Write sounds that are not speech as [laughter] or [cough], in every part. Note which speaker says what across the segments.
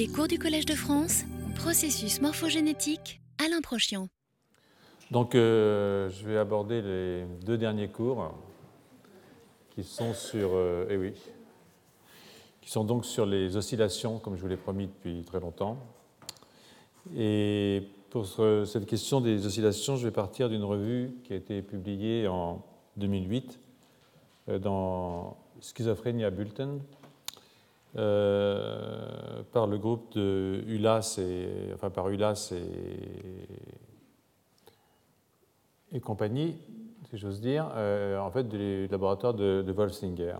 Speaker 1: Les cours du Collège de France, processus morphogénétique, Alain Prochian.
Speaker 2: Donc, euh, je vais aborder les deux derniers cours qui sont sur, euh, eh oui, qui sont donc sur les oscillations, comme je vous l'ai promis depuis très longtemps. Et pour cette question des oscillations, je vais partir d'une revue qui a été publiée en 2008 euh, dans Schizophrenia Bulletin euh, par le groupe de ULAS et, enfin par ULAS et, compagnie, si j'ose dire, euh, en fait du laboratoire de, de Wolfsinger.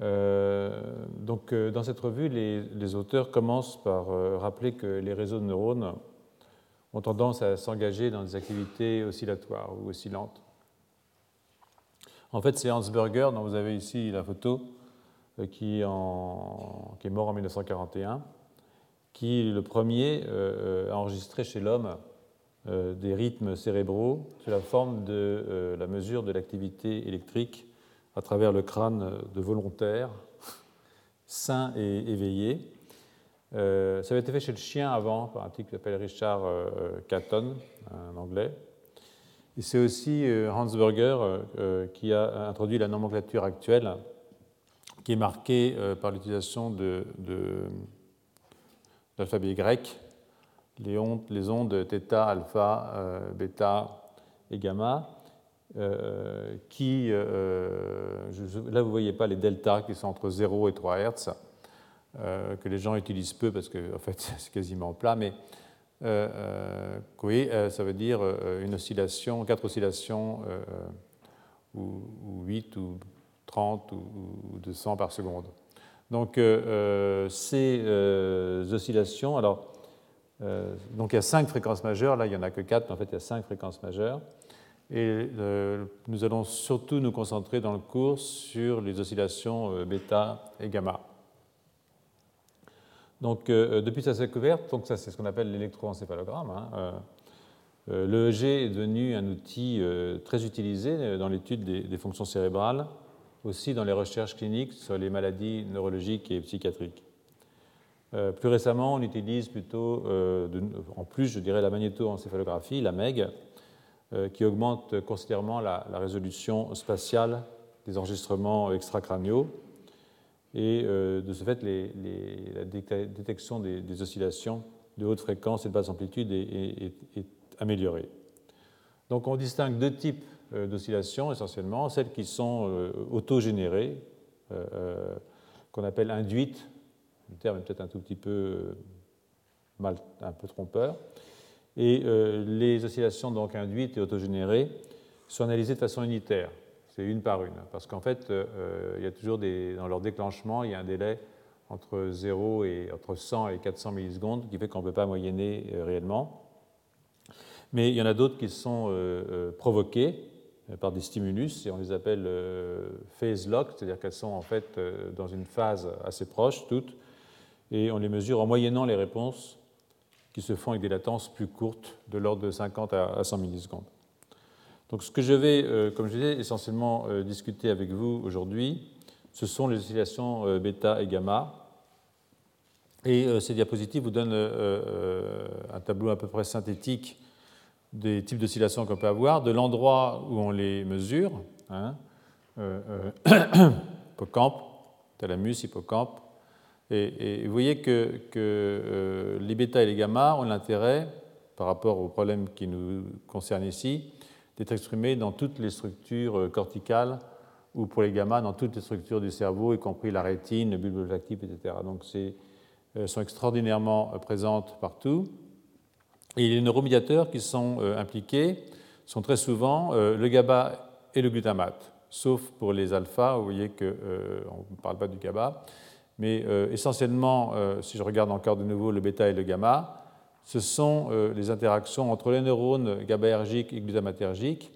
Speaker 2: donc, dans cette revue, les auteurs commencent par rappeler que les réseaux de neurones ont tendance à s'engager dans des activités oscillatoires ou oscillantes. En fait, c'est Hans Berger, dont vous avez ici la photo, euh, qui, est mort en 1941, qui, le premier, euh, a enregistré chez l'homme euh, des rythmes cérébraux sous la forme de la mesure de l'activité électrique à travers le crâne de volontaires, [laughs] sains et éveillés. ça avait été fait chez le chien avant, par un type qui s'appelle Richard Catton, un anglais. Et c'est aussi euh, Hans Berger euh, euh, qui a introduit la nomenclature actuelle, qui est marquée par l'utilisation de, l'alphabet grec, les ondes, les ondes θ, alpha, bêta et gamma, qui, là vous ne voyez pas les deltas qui sont entre 0 et 3 Hertz, que les gens utilisent peu parce que en fait, [laughs] c'est quasiment plat, mais euh, euh, oui, euh, ça veut dire une oscillation, quatre oscillations, ou, 8 ou 30 ou, 200 par seconde. Donc ces oscillations, alors, donc il y a cinq fréquences majeures, là il n'y en a que quatre, mais en fait il y a cinq fréquences majeures. Et nous allons surtout nous concentrer dans le cours sur les oscillations bêta et gamma. Donc, euh, depuis sa découverte, donc ça c'est ce qu'on appelle l'électroencéphalogramme, hein, euh, euh, l'EEG est devenu un outil très utilisé dans l'étude des, fonctions cérébrales, aussi dans les recherches cliniques sur les maladies neurologiques et psychiatriques. plus récemment, on utilise plutôt, en plus, je dirais, la magnétoencéphalographie, la MEG, qui augmente considérablement la, résolution spatiale des enregistrements extracraniaux et euh, de ce fait, la détection des, oscillations de haute fréquence et de basse amplitude est, améliorée. Donc on distingue deux types euh, d'oscillations essentiellement, celles qui sont euh, autogénérées, qu'on appelle induites, le terme est peut-être un tout petit peu mal, un peu trompeur, et les oscillations donc induites et autogénérées sont analysées de façon unitaire c'est une par une. Parce qu'en fait, euh, il y a toujours des, dans leur déclenchement, il y a un délai entre 0 et entre 100 et 400 millisecondes qui fait qu'on ne peut pas moyenner euh, réellement. Mais il y en a d'autres qui sont euh, provoquées par des stimulus et on les appelle phase lock, c'est-à-dire qu'elles sont en fait dans une phase assez proche toutes et on les mesure en moyennant les réponses qui se font avec des latences plus courtes de l'ordre de 50 à 100 millisecondes. Donc ce que je vais, euh, comme je disais, essentiellement euh, discuter avec vous aujourd'hui, ce sont les oscillations euh, bêta et gamma. Et ces diapositives vous donnent un tableau à peu près synthétique des types d'oscillations qu'on peut avoir, de l'endroit où on les mesure, hein, [coughs] hippocampe, thalamus, hippocampe. Et, et vous voyez que, que les bêta et les gamma ont l'intérêt, par rapport au problème qui nous concerne ici, d'être exprimé dans toutes les structures euh, corticales ou pour les gamma dans toutes les structures du cerveau, y compris la rétine, le bulbe olfactif, etc. Donc, elles euh, sont extraordinairement euh, présentes partout. Et les neuromédiateurs qui sont impliqués sont très souvent le GABA et le glutamate, sauf pour les alphas, vous voyez qu'on ne parle pas du GABA. Mais essentiellement, si je regarde encore de nouveau le bêta et le gamma, ce sont euh, les interactions entre les neurones GABAergiques et glutamatergiques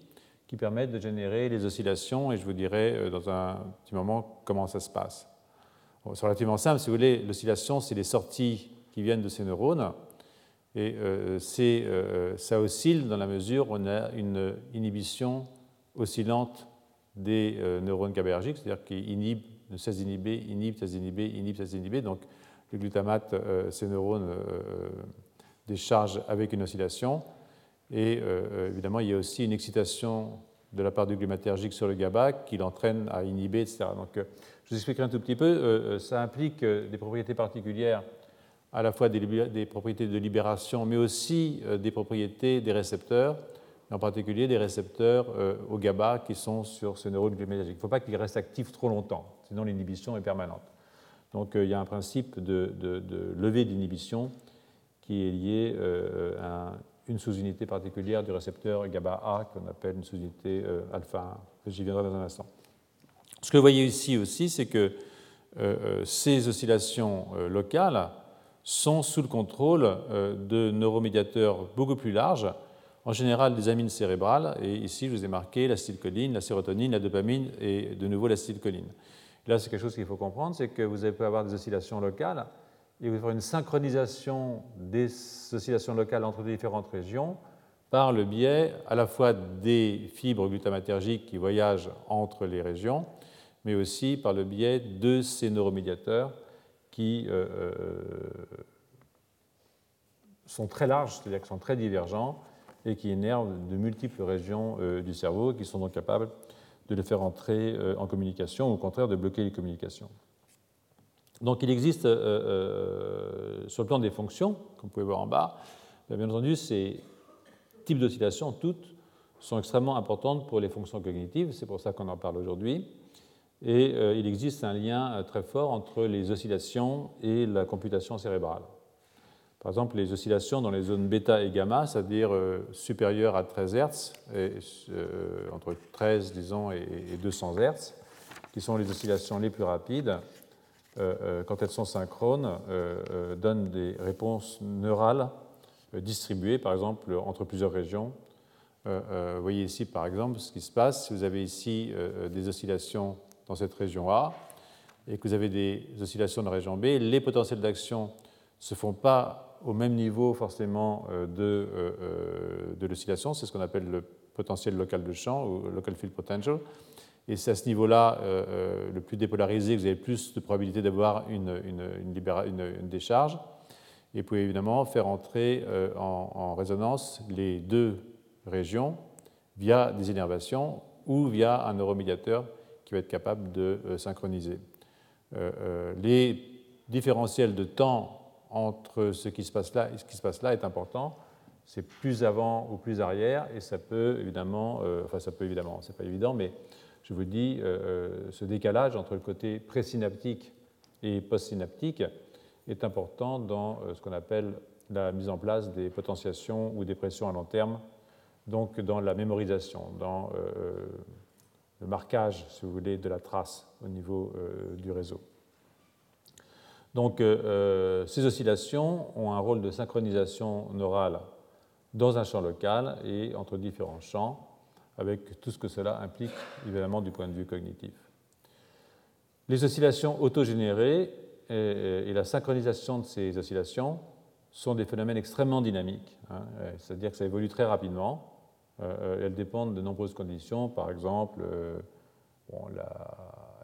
Speaker 2: qui permettent de générer les oscillations, et je vous dirai euh, dans un petit moment comment ça se passe. c'est relativement simple, si vous voulez, l'oscillation, c'est les sorties qui viennent de ces neurones, et euh, ça oscille dans la mesure où on a une inhibition oscillante des neurones GABAergiques, c'est-à-dire qu'ils inhibent, ne cessent d'inhiber, inhibent, cessent d'inhiber, inhibent, cessent d'inhiber, donc le glutamate, ces neurones déchargent avec une oscillation. Et évidemment, il y a aussi une excitation de la part du glumatergique sur le GABA qui l'entraîne à inhiber, etc. Donc, je vous expliquerai un tout petit peu. Ça implique des propriétés particulières à la fois des, propriétés de libération, mais aussi euh, des propriétés des récepteurs, en particulier des récepteurs euh, au GABA qui sont sur ce neurone gluménergique. Il ne faut pas qu'ils restent actifs trop longtemps, sinon l'inhibition est permanente. Donc euh, il y a un principe de, de, levée d'inhibition qui est lié à une sous-unité particulière du récepteur GABA-A qu'on appelle une sous-unité alpha 1. J'y viendrai dans un instant. Ce que vous voyez ici aussi, c'est que ces oscillations locales sont sous le contrôle euh, de neuromédiateurs beaucoup plus larges, en général des amines cérébrales, et ici je vous ai marqué l'acétylcholine, la sérotonine, la dopamine et de nouveau l'acétylcholine. Là, c'est quelque chose qu'il faut comprendre, c'est que vous pouvez avoir des oscillations locales et vous faire une synchronisation des oscillations locales entre différentes régions par le biais à la fois des fibres glutamatergiques qui voyagent entre les régions, mais aussi par le biais de ces neuromédiateurs qui euh, euh, sont très larges, c'est-à-dire qui sont très divergents et qui énervent de multiples régions euh, du cerveau qui sont donc capables de les faire entrer en communication ou au contraire de bloquer les communications. Donc il existe sur le plan des fonctions, comme vous pouvez voir en bas, bien entendu ces types d'oscillations, toutes, sont extrêmement importantes pour les fonctions cognitives, c'est pour ça qu'on en parle aujourd'hui et euh, il existe un lien euh, très fort entre les oscillations et la computation cérébrale. Par exemple, les oscillations dans les zones bêta et gamma, c'est-à-dire euh, supérieures à 13 Hz, et, entre 13 disons, et, 200 Hz, qui sont les oscillations les plus rapides, quand elles sont synchrones, donnent des réponses neurales distribuées, par exemple, entre plusieurs régions. vous voyez ici, par exemple, ce qui se passe. Vous avez ici des oscillations dans cette région A et que vous avez des oscillations la région B, les potentiels d'action ne se font pas au même niveau forcément euh, de, euh, euh, de l'oscillation, c'est ce qu'on appelle le potentiel local de champ ou local field potential. Et c'est à ce niveau-là, le plus dépolarisé, que vous avez plus de probabilité d'avoir une, une, une, décharge. Et vous pouvez évidemment faire entrer en, en, résonance les deux régions via des énervations ou via un neuromédiateur qui va être capable de euh, synchroniser. Euh, euh, les différentiels de temps entre ce qui se passe là et ce qui se passe là est important. C'est plus avant ou plus arrière, et ça peut évidemment, enfin ça peut évidemment, c'est pas évident, mais je vous dis, ce décalage entre le côté présynaptique et postsynaptique est important dans ce qu'on appelle la mise en place des potentiations ou des pressions à long terme, donc dans la mémorisation, dans le marquage, si vous voulez, de la trace au niveau euh, du réseau. Donc, euh, euh, ces oscillations ont un rôle de synchronisation neurale dans un champ local et entre différents champs, avec tout ce que cela implique, évidemment, du point de vue cognitif. Les oscillations autogénérées et, la synchronisation de ces oscillations sont des phénomènes extrêmement dynamiques, hein, c'est-à-dire que ça évolue très rapidement elles dépendent de nombreuses conditions, par exemple euh,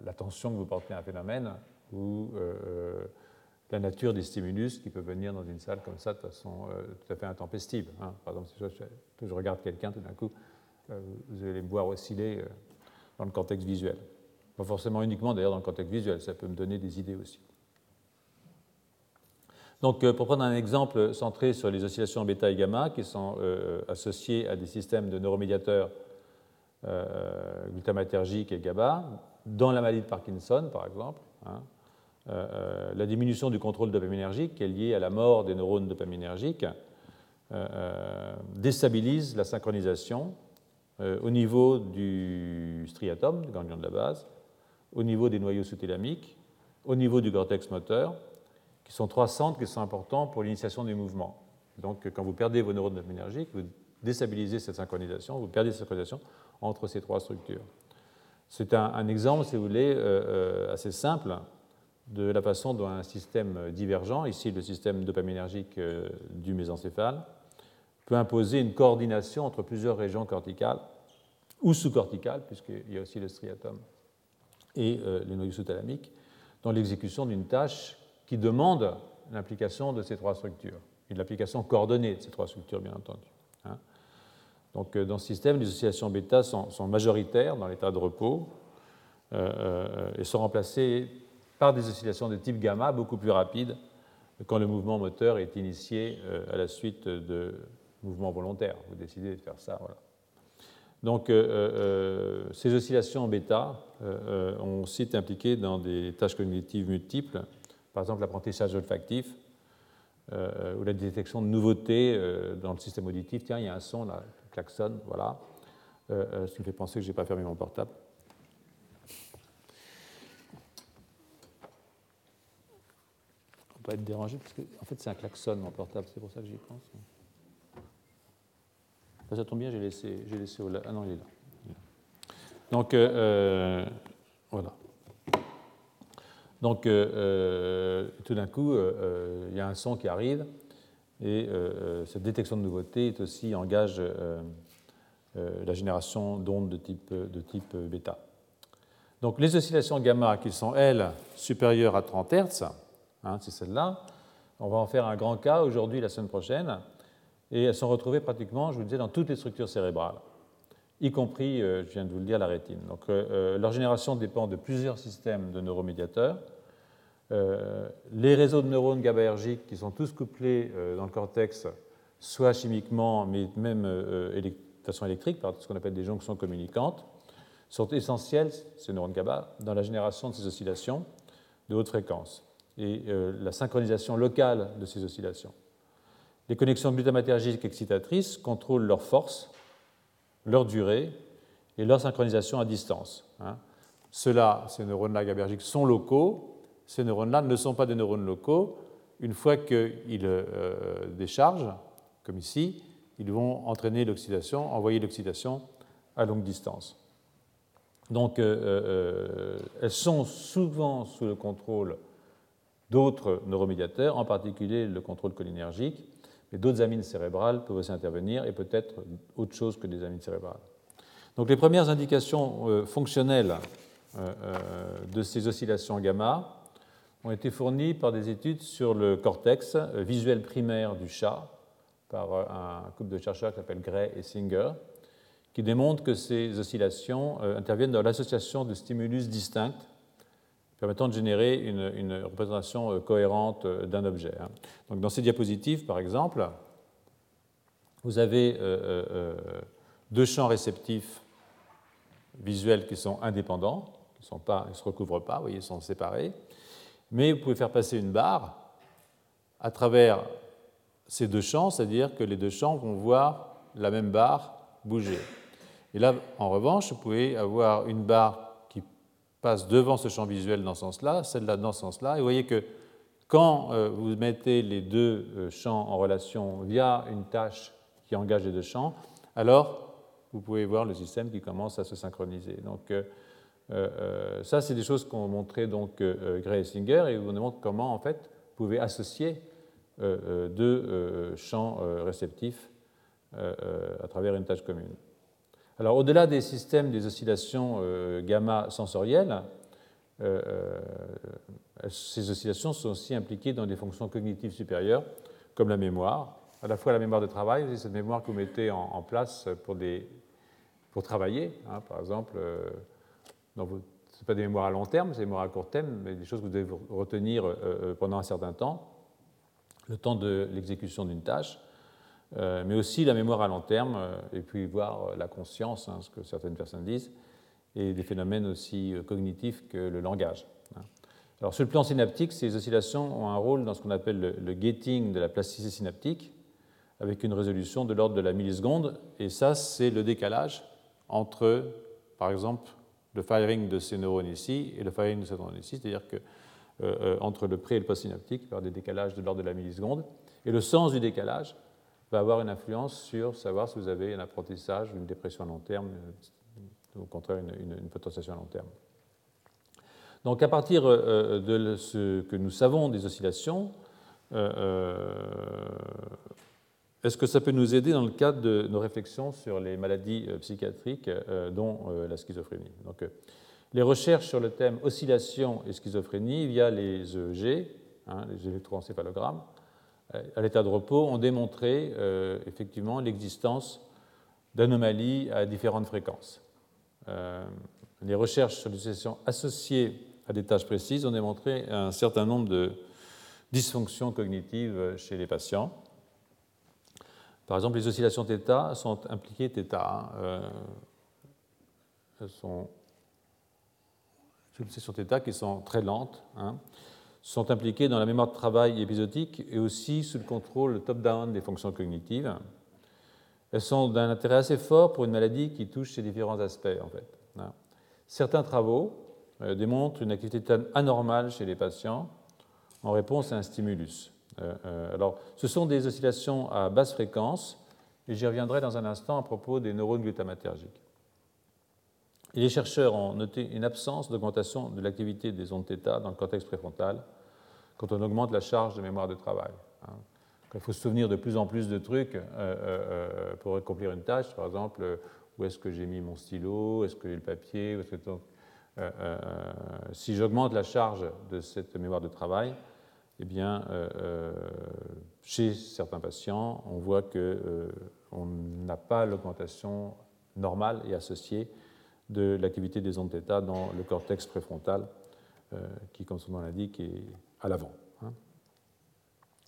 Speaker 2: l'attention que vous portez à un phénomène ou euh, la nature des stimulus qui peuvent venir dans une salle comme ça de façon tout à fait intempestive. Hein. Par exemple, si je, regarde quelqu'un, tout d'un coup, vous allez me voir osciller dans le contexte visuel. Pas forcément uniquement d'ailleurs dans le contexte visuel, ça peut me donner des idées aussi. Donc, euh, pour prendre un exemple centré sur les oscillations bêta et gamma qui sont euh, associées à des systèmes de neuromédiateurs euh, glutamatergiques et GABA, dans la maladie de Parkinson, par exemple, hein, la diminution du contrôle dopaminergique, qui est liée à la mort des neurones dopaminergiques, déstabilise la synchronisation au niveau du striatum, du ganglion de la base, au niveau des noyaux sous-thélamiques, au niveau du cortex moteur, qui sont trois centres qui sont importants pour l'initiation du mouvement. Donc, quand vous perdez vos neurones dopaminergiques, vous déstabilisez cette synchronisation, vous perdez cette synchronisation entre ces trois structures. C'est un, exemple, si vous voulez, euh, euh, assez simple de la façon dont un système divergent, ici le système dopaminergique euh, du mésencéphale, peut imposer une coordination entre plusieurs régions corticales ou sous-corticales, puisqu'il y a aussi le striatum et les noyaux sous-thalamiques, dans l'exécution d'une tâche qui demande l'implication de ces trois structures, et l'application coordonnée de ces trois structures, bien entendu. Hein. Donc, dans ce système, les oscillations bêta sont, majoritaires dans l'état de repos et sont remplacées par des oscillations de type gamma beaucoup plus rapides quand le mouvement moteur est initié à la suite de mouvements volontaires. Vous décidez de faire ça, voilà. Donc, euh, euh, ces oscillations bêta euh, ont aussi été impliquées dans des tâches cognitives multiples, par exemple l'apprentissage olfactif ou la détection de nouveautés dans le système auditif. Tiens, il y a un son là, klaxon, voilà. ce qui me fait penser que je n'ai pas fermé mon portable. On peut être dérangé parce que, en fait, c'est un klaxon mon portable, c'est pour ça que j'y pense ça tombe bien, j'ai laissé, laissé au Ah non, il est là. Donc, euh, euh, voilà. Donc, euh, tout d'un coup, il y a un son qui arrive, et cette détection de nouveauté est aussi engage la génération d'ondes de type, de type bêta. Donc, les oscillations gamma, qui sont, elles, supérieures à 30 Hz, hein, c'est celle-là, on va en faire un grand cas aujourd'hui, la semaine prochaine, et elles sont retrouvées pratiquement, je vous le disais, dans toutes les structures cérébrales, y compris, euh, je viens de vous le dire, la rétine. Donc euh, euh, leur génération dépend de plusieurs systèmes de neuromédiateurs. Les réseaux de neurones GABAergiques qui sont tous couplés dans le cortex, soit chimiquement, mais même de façon électrique, par ce qu'on appelle des jonctions communicantes, sont essentiels, ces neurones GABA, dans la génération de ces oscillations de haute fréquence et la synchronisation locale de ces oscillations. Les connexions glutamatergiques excitatrices contrôlent leur force, leur durée et leur synchronisation à distance. Hein. Ceux-là, ces neurones-là GABAergiques, sont locaux. Ces neurones-là ne sont pas des neurones locaux. Une fois qu'ils euh, déchargent, comme ici, ils vont entraîner l'oxydation, envoyer l'oxydation à longue distance. Donc, euh, euh, elles sont souvent sous le contrôle d'autres neuromédiateurs, en particulier le contrôle cholinergique, mais d'autres amines cérébrales peuvent aussi intervenir et peut-être autre chose que des amines cérébrales. Donc les premières indications fonctionnelles de ces oscillations gamma ont été fournies par des études sur le cortex visuel primaire du chat par un couple de chercheurs qui s'appelle Gray et Singer, qui démontrent que ces oscillations interviennent dans l'association de stimulus distincts permettant de générer une, représentation euh, cohérente euh, d'un objet. Hein. Donc, dans ces diapositives, par exemple, vous avez euh, deux champs réceptifs visuels qui sont indépendants, qui ne se recouvrent pas, vous voyez, ils sont séparés, mais vous pouvez faire passer une barre à travers ces deux champs, c'est-à-dire que les deux champs vont voir la même barre bouger. Et là, en revanche, vous pouvez avoir une barre passe devant ce champ visuel dans ce sens-là, celle-là dans ce sens-là. Et vous voyez que quand euh, vous mettez les deux euh, champs en relation via une tâche qui engage les deux champs, alors vous pouvez voir le système qui commence à se synchroniser. Donc, euh, ça, c'est des choses qu'ont montré donc Gray et Singer et vous démontrent comment, en fait, vous pouvez associer deux champs réceptifs à travers une tâche commune. Alors, au-delà des systèmes des oscillations euh, gamma sensorielles, euh, euh, ces oscillations sont aussi impliquées dans des fonctions cognitives supérieures, comme la mémoire, à la fois la mémoire de travail, c'est cette mémoire que vous mettez en, place pour, des, pour travailler, hein, par exemple, ce n'est pas des mémoires à long terme, c'est des mémoires à court terme, mais des choses que vous devez retenir pendant un certain temps, le temps de l'exécution d'une tâche. Euh, mais aussi la mémoire à long terme, euh, et puis voir euh, la conscience, hein, ce que certaines personnes disent, et des phénomènes aussi cognitifs que le langage. Hein. Alors, sur le plan synaptique, ces oscillations ont un rôle dans ce qu'on appelle le, gating de la plasticité synaptique, avec une résolution de l'ordre de la milliseconde, et ça, c'est le décalage entre, par exemple, le firing de ces neurones ici et le firing de ces neurones ici, c'est-à-dire que entre le pré et le post-synaptique, il y aura des décalages de l'ordre de la milliseconde, et le sens du décalage va avoir une influence sur savoir si vous avez un apprentissage, une dépression à long terme, ou au contraire une, une, potentiation à long terme. Donc à partir euh, de ce que nous savons des oscillations, euh, euh, est-ce que ça peut nous aider dans le cadre de nos réflexions sur les maladies psychiatriques, dont la schizophrénie? Donc, Les recherches sur le thème oscillation et schizophrénie via les EEG hein, les électroencéphalogrammes, à l'état de repos, ont démontré effectivement l'existence d'anomalies à différentes fréquences. les recherches sur les associations associées à des tâches précises ont démontré un certain nombre de dysfonctions cognitives chez les patients. Par exemple, les oscillations θ sont impliquées θ. Hein, euh, elles sont des oscillations θ qui sont très lentes, hein, sont impliquées dans la mémoire de travail épisodique et aussi sous le contrôle top-down des fonctions cognitives. Elles sont d'un intérêt assez fort pour une maladie qui touche ces différents aspects. En fait. Hein. Certains travaux euh, démontrent une activité anormale chez les patients en réponse à un stimulus. Euh, euh, alors, ce sont des oscillations à basse fréquence, et j'y reviendrai dans un instant à propos des neurones glutamatergiques. les chercheurs ont noté une absence d'augmentation de l'activité des ondes θ dans le cortex préfrontal quand on augmente la charge de mémoire de travail. Hein. il faut se souvenir de plus en plus de trucs euh, pour accomplir une tâche, par exemple, où est-ce que j'ai mis mon stylo, est-ce que j'ai le papier, si j'augmente la charge de cette mémoire de travail, eh bien, euh, euh, chez certains patients, on voit qu'on euh, n'a pas l'augmentation normale et associée de l'activité des ondes θ dans le cortex préfrontal, qui, comme son nom l'indique, est à l'avant. Hein.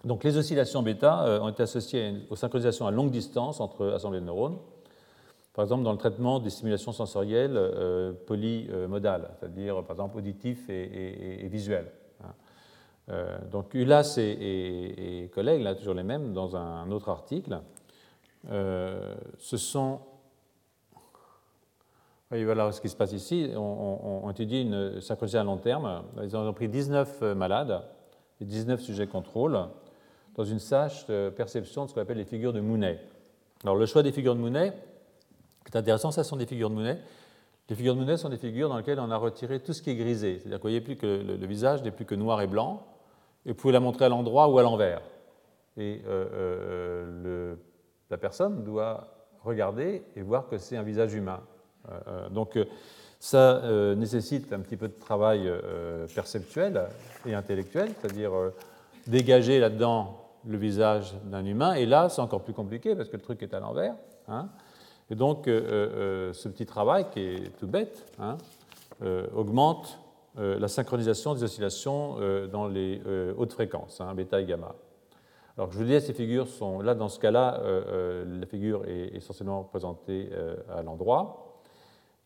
Speaker 2: Donc, les oscillations bêta ont été associées aux synchronisations à longue distance entre assemblées de neurones, par exemple dans le traitement des stimulations sensorielles polymodales, c'est-à-dire par exemple auditif et, et donc Ulas et, collègues, là toujours les mêmes, dans un autre article, euh, sont oui, voilà ce qui se passe ici. On, étudie une synchronisation à long terme. Ils ont pris 19 malades et 19 sujets contrôle dans une sage de perception de ce qu'on appelle les figures de Mounet. Alors, le choix des figures de Mounet, qui est intéressant, ça sont des figures de Mounet. Les figures de Mounet sont des figures dans lesquelles on a retiré tout ce qui est grisé. C'est-à-dire vous voyez plus que le visage n'est plus que noir et blanc et vous pouvez la montrer à l'endroit ou à l'envers. Et euh, euh, la personne doit regarder et voir que c'est un visage humain. Euh, donc ça nécessite un petit peu de travail perceptuel et intellectuel, c'est-à-dire dégager là-dedans le visage d'un humain. Et là, c'est encore plus compliqué parce que le truc est à l'envers. Hein. Et donc, ce petit travail, qui est tout bête, hein, augmente la synchronisation des oscillations euh, dans les euh, hautes fréquences, hein, bêta et gamma. Alors, je vous disais, ces figures sont là, dans ce cas-là, la figure est essentiellement présentée à l'endroit.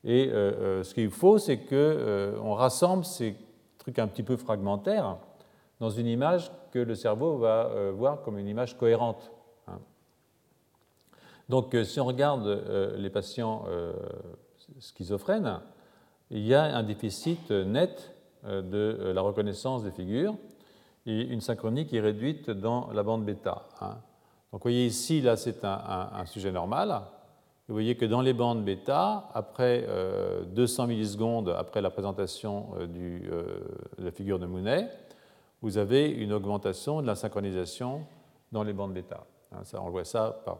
Speaker 2: Et ce qu'il faut, c'est qu'on rassemble ces trucs un petit peu fragmentaires dans une image que le cerveau va voir comme une image cohérente. Hein. Donc, si on regarde les patients schizophrènes, il y a un déficit net euh, de euh, la reconnaissance des figures et une synchronie qui est réduite dans la bande bêta. Hein. Donc vous voyez ici, là c'est un, sujet normal. Vous voyez que dans les bandes bêta, après 200 euh, millisecondes après la présentation de la figure de Mounet, vous avez une augmentation de la synchronisation dans les bandes bêta. Hein, ça, on voit ça par,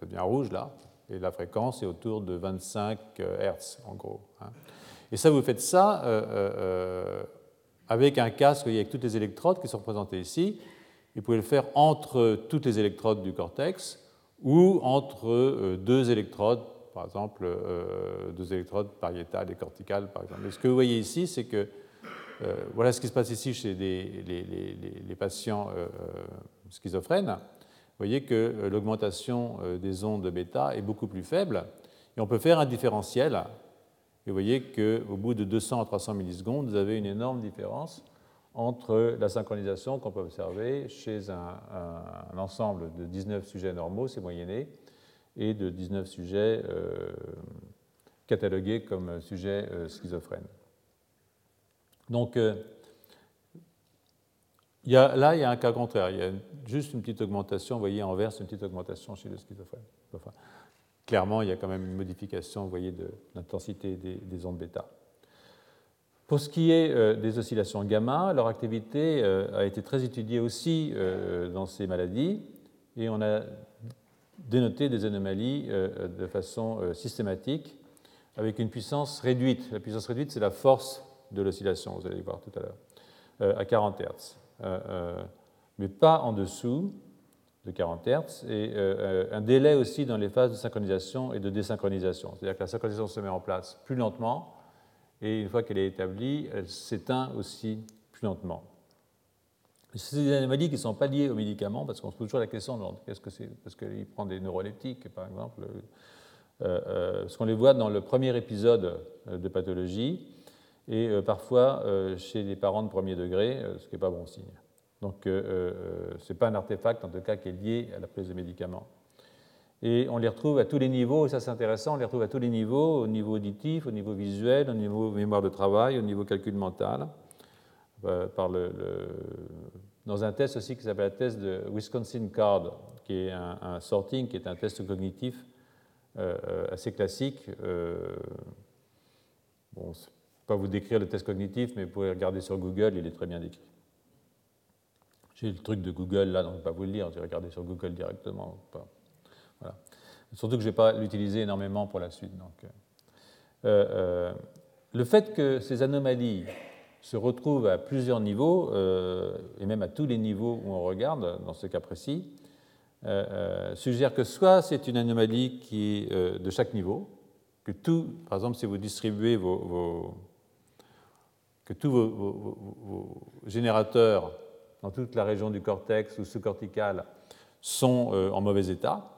Speaker 2: ça devient rouge là, et la fréquence est autour de 25 Hz en gros. Et ça, vous faites ça euh, euh, euh, avec un casque avec toutes les électrodes qui sont représentées ici. Vous pouvez le faire entre toutes les électrodes du cortex ou entre deux électrodes, par exemple deux électrodes pariétales et corticales, par exemple. Et ce que vous voyez ici, c'est que voilà ce qui se passe ici chez les, patients schizophrènes. Vous voyez que l'augmentation des ondes bêta est beaucoup plus faible. Et on peut faire un différentiel et vous voyez qu'au bout de 200 à 300 millisecondes, vous avez une énorme différence entre la synchronisation qu'on peut observer chez un, ensemble de 19 sujets normaux, c'est moyenné, et de 19 sujets euh, catalogués comme sujets euh, schizophrènes. Donc, euh, là, il y a un cas contraire. Il y a juste une petite augmentation, vous voyez, en vert, une petite augmentation chez les schizophrènes clairement, il y a quand même une modification, voyez, de l'intensité des, ondes bêta. Pour ce qui est euh, des oscillations gamma, leur activité euh, a été très étudiée aussi euh, dans ces maladies et on a dénoté des anomalies de façon systématique avec une puissance réduite. La puissance réduite, c'est la force de l'oscillation, vous allez voir tout à l'heure, à 40 Hz. mais pas en dessous de 40 Hz, et un délai aussi dans les phases de synchronisation et de désynchronisation. C'est-à-dire que la synchronisation se met en place plus lentement, et une fois qu'elle est établie, elle s'éteint aussi plus lentement. C'est des anomalies qui ne sont pas liées aux médicaments, parce qu'on se pose toujours la question qu'est-ce que c'est? Parce qu'il prend des neuroleptiques, par exemple. Euh, euh, parce qu'on les voit dans le premier épisode euh, de pathologie, et parfois chez les parents de premier degré, ce qui n'est pas bon signe. Donc, ce n'est pas un artefact, en tout cas, qui est lié à la prise de médicaments. Et on les retrouve à tous les niveaux, et ça c'est intéressant, on les retrouve à tous les niveaux, au niveau auditif, au niveau visuel, au niveau mémoire de travail, au niveau calcul mental, le, dans un test aussi qui s'appelle le test de Wisconsin Card, qui est un, sorting, qui est un test cognitif euh, euh, assez classique. Euh, bon, je ne vais pas vous décrire le test cognitif, mais vous pouvez regarder sur Google, il est très bien décrit. J'ai le truc de Google là, donc je ne vais pas vous le lire, j'ai regardé sur Google directement. Surtout que je ne vais pas l'utiliser énormément pour la suite. Donc, le fait que ces anomalies se retrouvent à plusieurs niveaux, euh, et même à tous les niveaux où on regarde, dans ce cas précis, euh, euh, suggère que soit c'est une anomalie qui est de chaque niveau, que tout, par exemple, si vous distribuez vos, que tous vos, générateurs dans toute la région du cortex ou sous-cortical sont en mauvais état,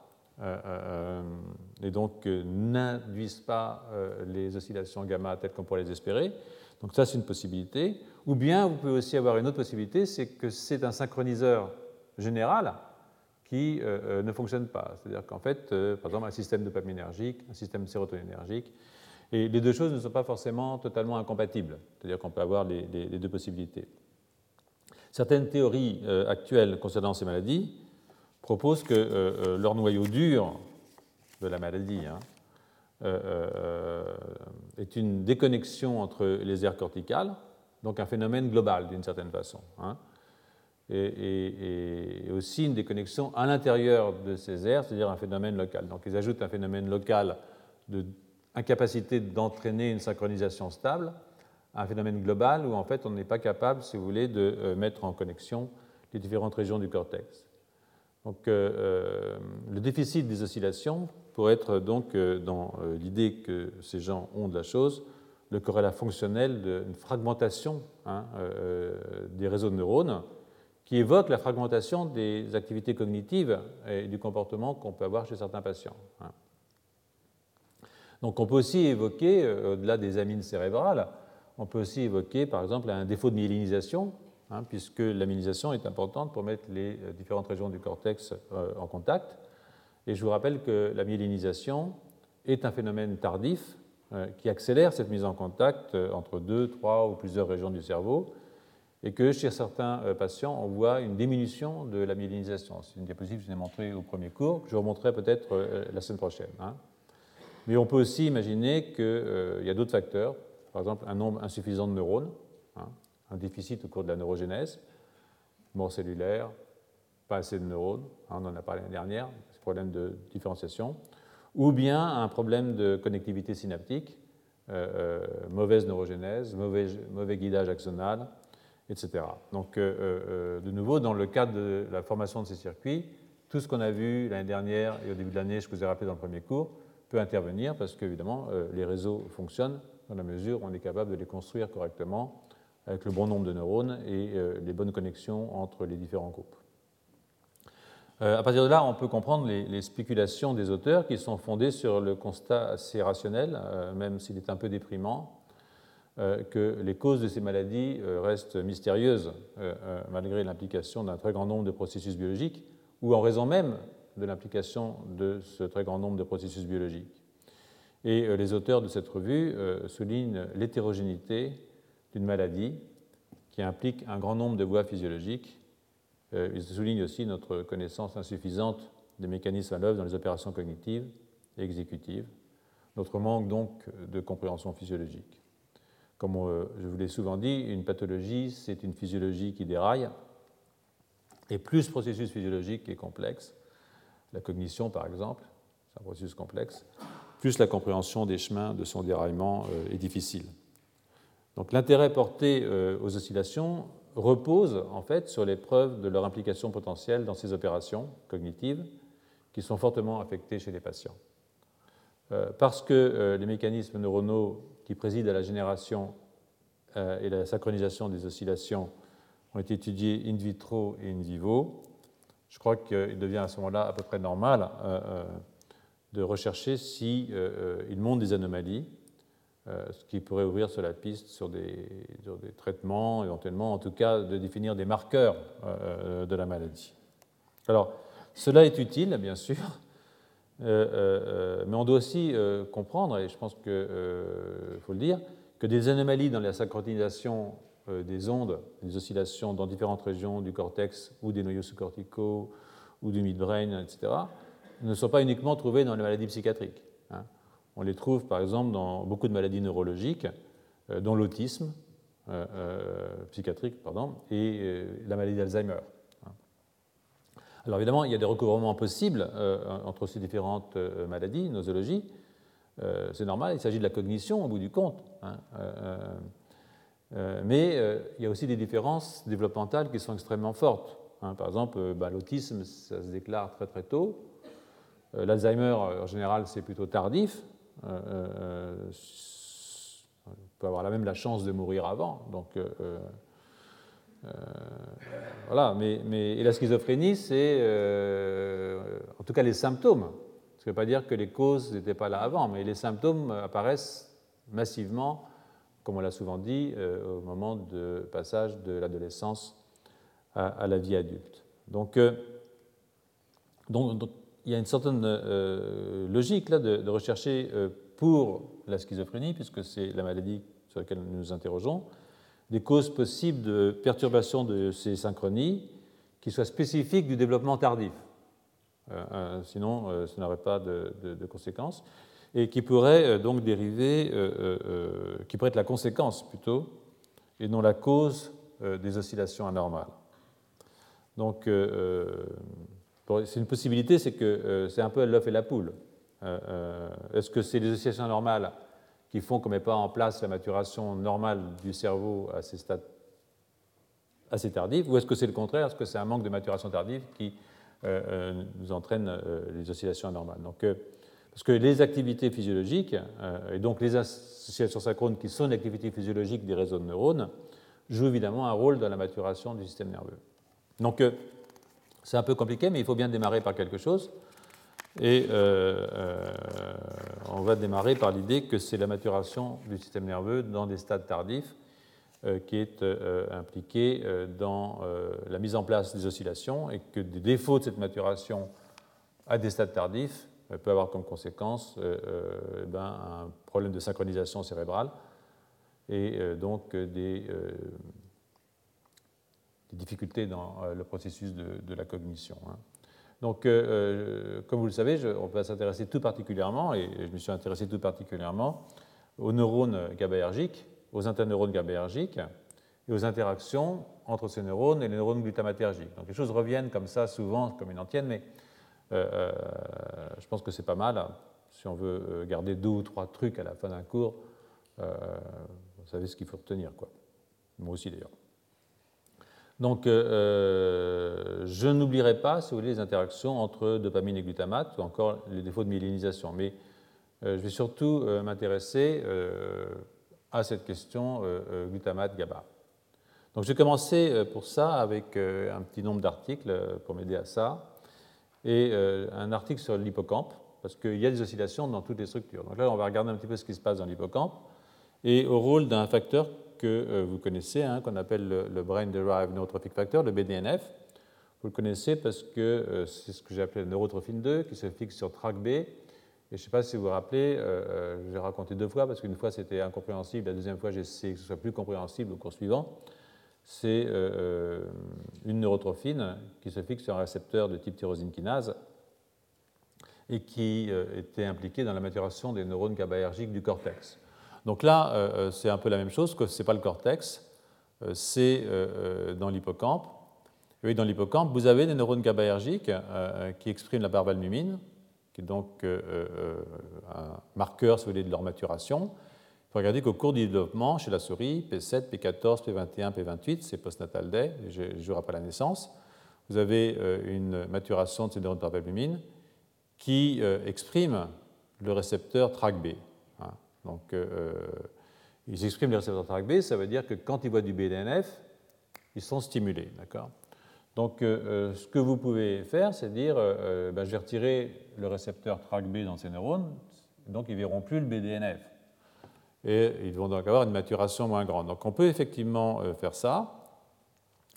Speaker 2: et donc n'induisent pas les oscillations gamma telles qu'on pourrait les espérer, donc ça, c'est une possibilité. Ou bien, vous pouvez aussi avoir une autre possibilité, c'est que c'est un synchroniseur général qui euh, euh, ne fonctionne pas. C'est-à-dire qu'en fait, euh, par exemple, un système dopaminergique, un système sérotoninergique, et les deux choses ne sont pas forcément totalement incompatibles. C'est-à-dire qu'on peut avoir les, deux possibilités. Certaines théories actuelles concernant ces maladies proposent que leur noyau dur de la maladie, hein, euh, euh, est une déconnexion entre les aires corticales, donc un phénomène global d'une certaine façon. Hein, et, aussi une déconnexion à l'intérieur de ces aires, c'est-à-dire un phénomène local. Donc ils ajoutent un phénomène local d'incapacité d'entraîner une synchronisation stable un phénomène global où en fait on n'est pas capable, si vous voulez, de euh, mettre en connexion les différentes régions du cortex. Donc le déficit des oscillations pour être donc euh, dans euh, l'idée que ces gens ont de la chose, le corrélat fonctionnel d'une fragmentation hein, euh, des réseaux de neurones qui évoque la fragmentation des activités cognitives et du comportement qu'on peut avoir chez certains patients. Hein. Donc on peut aussi évoquer, au-delà des amines cérébrales, on peut aussi évoquer par exemple un défaut de myélinisation, hein, puisque la myélinisation est importante pour mettre les différentes régions du cortex en contact. Et je vous rappelle que la myélinisation est un phénomène tardif euh, qui accélère cette mise en contact euh, entre deux, trois ou plusieurs régions du cerveau, et que chez certains euh, patients, on voit une diminution de la myélinisation. C'est une diapositive que je vous ai montrée au premier cours, que je vous remontrerai peut-être la semaine prochaine. Hein. Mais on peut aussi imaginer qu'il y a d'autres facteurs, par exemple un nombre insuffisant de neurones, hein, un déficit au cours de la neurogénèse, mort cellulaire, pas assez de neurones, hein, on en a parlé l'année dernière, problème de différenciation, ou bien un problème de connectivité synaptique, euh, euh, mauvaise neurogénèse, mauvais, mauvais, guidage axonal, etc. Donc, euh, de nouveau, dans le cadre de la formation de ces circuits, tout ce qu'on a vu l'année dernière et au début de l'année, je vous ai rappelé dans le premier cours, peut intervenir parce qu'évidemment, les réseaux fonctionnent dans la mesure où on est capable de les construire correctement avec le bon nombre de neurones et les bonnes connexions entre les différents groupes. Euh, à partir de là, on peut comprendre les, spéculations des auteurs qui sont fondées sur le constat assez rationnel, euh, même s'il est un peu déprimant, euh, que les causes de ces maladies restent mystérieuses malgré l'implication d'un très grand nombre de processus biologiques ou en raison même de l'implication de ce très grand nombre de processus biologiques. Et les auteurs de cette revue soulignent l'hétérogénéité d'une maladie qui implique un grand nombre de voies physiologiques. Euh, il souligne aussi notre connaissance insuffisante des mécanismes à l'œuvre dans les opérations cognitives et exécutives, notre manque donc de compréhension physiologique. Comme euh, je vous l'ai souvent dit, une pathologie, c'est une physiologie qui déraille, et plus le processus physiologique est complexe, la cognition par exemple, c'est un processus complexe, plus la compréhension des chemins de son déraillement euh, est difficile. Donc l'intérêt porté aux oscillations reposent en fait sur les preuves de leur implication potentielle dans ces opérations cognitives qui sont fortement affectées chez les patients. parce que les mécanismes neuronaux qui président à la génération et la synchronisation des oscillations ont été étudiés in vitro et in vivo, je crois qu'il devient à ce moment-là à peu près normal de rechercher s'il montrent des anomalies euh, ce qui pourrait ouvrir sur la piste sur des, des, traitements, éventuellement, en tout cas, de définir des marqueurs euh, de la maladie. Alors, cela est utile, bien sûr, euh, mais on doit aussi comprendre, et je pense qu'il faut le dire, que des anomalies dans la synchronisation des ondes, des oscillations dans différentes régions du cortex ou des noyaux sous-corticaux ou du midbrain, etc., ne sont pas uniquement trouvées dans les maladies psychiatriques. Hein. On les trouve par exemple dans beaucoup de maladies neurologiques, euh, dont l'autisme euh, euh, psychiatrique pardon, et la maladie d'Alzheimer. Alors évidemment, il y a des recouvrements possibles entre ces différentes maladies, nosologies. C'est normal, il s'agit de la cognition au bout du compte. Hein, mais il y a aussi des différences développementales qui sont extrêmement fortes. Hein. Par exemple, bah, l'autisme, ça se déclare très très tôt. L'Alzheimer, en général, c'est plutôt tardif. Euh, euh, on peut avoir la même la chance de mourir avant. Donc, euh, voilà, mais, mais, et la schizophrénie, c'est en tout cas les symptômes. Ce ne veut pas dire que les causes n'étaient pas là avant, mais les symptômes apparaissent massivement, comme on l'a souvent dit, au moment de passage de l'adolescence à, la vie adulte. Donc, donc, il y a une certaine euh, logique là, de, rechercher euh, pour la schizophrénie, puisque c'est la maladie sur laquelle nous nous interrogeons, des causes possibles de perturbation de ces synchronies qui soient spécifiques du développement tardif. Euh, sinon, ça n'aurait pas de, conséquences. Et qui pourraient donc dériver, qui être la conséquence plutôt, et non la cause des oscillations anormales. Donc, c'est une possibilité, c'est que euh, c'est un peu l'œuf et la poule. Euh, euh, est-ce que c'est les oscillations normales qui font qu'on ne met pas en place la maturation normale du cerveau à ces stades assez tardifs, ou est-ce que c'est le contraire Est-ce que c'est un manque de maturation tardive qui nous entraîne les oscillations anormales? Donc, Parce que les activités physiologiques, et donc les associations synchrones qui sont l'activité physiologique des réseaux de neurones, jouent évidemment un rôle dans la maturation du système nerveux. Donc, c'est un peu compliqué, mais il faut bien démarrer par quelque chose. Et euh, euh, on va démarrer par l'idée que c'est la maturation du système nerveux dans des stades tardifs euh, qui est impliquée dans la mise en place des oscillations et que des défauts de cette maturation à des stades tardifs peut avoir comme conséquence ben, un problème de synchronisation cérébrale et donc des des difficultés dans euh, le processus de, la cognition. Hein. Donc, euh, euh, comme vous le savez, on va s'intéresser tout particulièrement, et je me suis intéressé tout particulièrement, aux neurones GABAergiques, aux interneurones GABAergiques et aux interactions entre ces neurones et les neurones glutamatergiques. Donc les choses reviennent comme ça souvent comme une antienne, mais je pense que c'est pas mal. Si on veut garder deux ou trois trucs à la fin d'un cours, vous savez ce qu'il faut retenir. Quoi. Moi aussi d'ailleurs. Donc, euh, euh, je n'oublierai pas, si vous voulez, les interactions entre dopamine et glutamate, ou encore les défauts de myélinisation. Mais euh, je vais surtout m'intéresser à cette question glutamate-GABA. Donc, j'ai commencé pour ça avec un petit nombre d'articles pour m'aider à ça, et un article sur l'hippocampe, parce qu'il y a des oscillations dans toutes les structures. Donc là, on va regarder un petit peu ce qui se passe dans l'hippocampe, et au rôle d'un facteur que euh, vous connaissez, hein, qu'on appelle le, Brain Derived Neurotrophic Factor, le BDNF. Vous le connaissez parce que euh, c'est ce que j'ai appelé le neurotrophine 2, qui se fixe sur TRAC-B. Et je ne sais pas si vous vous rappelez, euh, j'ai raconté deux fois parce qu'une fois c'était incompréhensible, la deuxième fois j'ai essayé que ce soit plus compréhensible au cours suivant. C'est une neurotrophine qui se fixe sur un récepteur de type tyrosine kinase et qui était impliquée dans la maturation des neurones GABAergiques du cortex. Donc là, euh, euh, c'est un peu la même chose, que ce n'est pas le cortex, euh, c'est dans l'hippocampe. Oui, dans l'hippocampe, vous avez des neurones GABAergiques qui expriment la barbalmumine, qui est donc un marqueur, si vous voulez, de leur maturation, Il faut regarder qu'au cours du développement, chez la souris, P7, P14, P21, P28, c'est postnatal day, les jours après la naissance, vous avez une maturation de ces neurones par albumine qui euh, exprime le récepteur TRAC-B. Donc, euh, ils expriment le récepteur TRAC-B, ça veut dire que quand ils voient du BDNF, ils sont stimulés. D'accord? Donc, ce que vous pouvez faire, c'est dire ben, je vais retirer le récepteur TRAC-B dans ces neurones, donc ils ne verront plus le BDNF et ils vont donc avoir une maturation moins grande. Donc on peut effectivement euh, faire ça.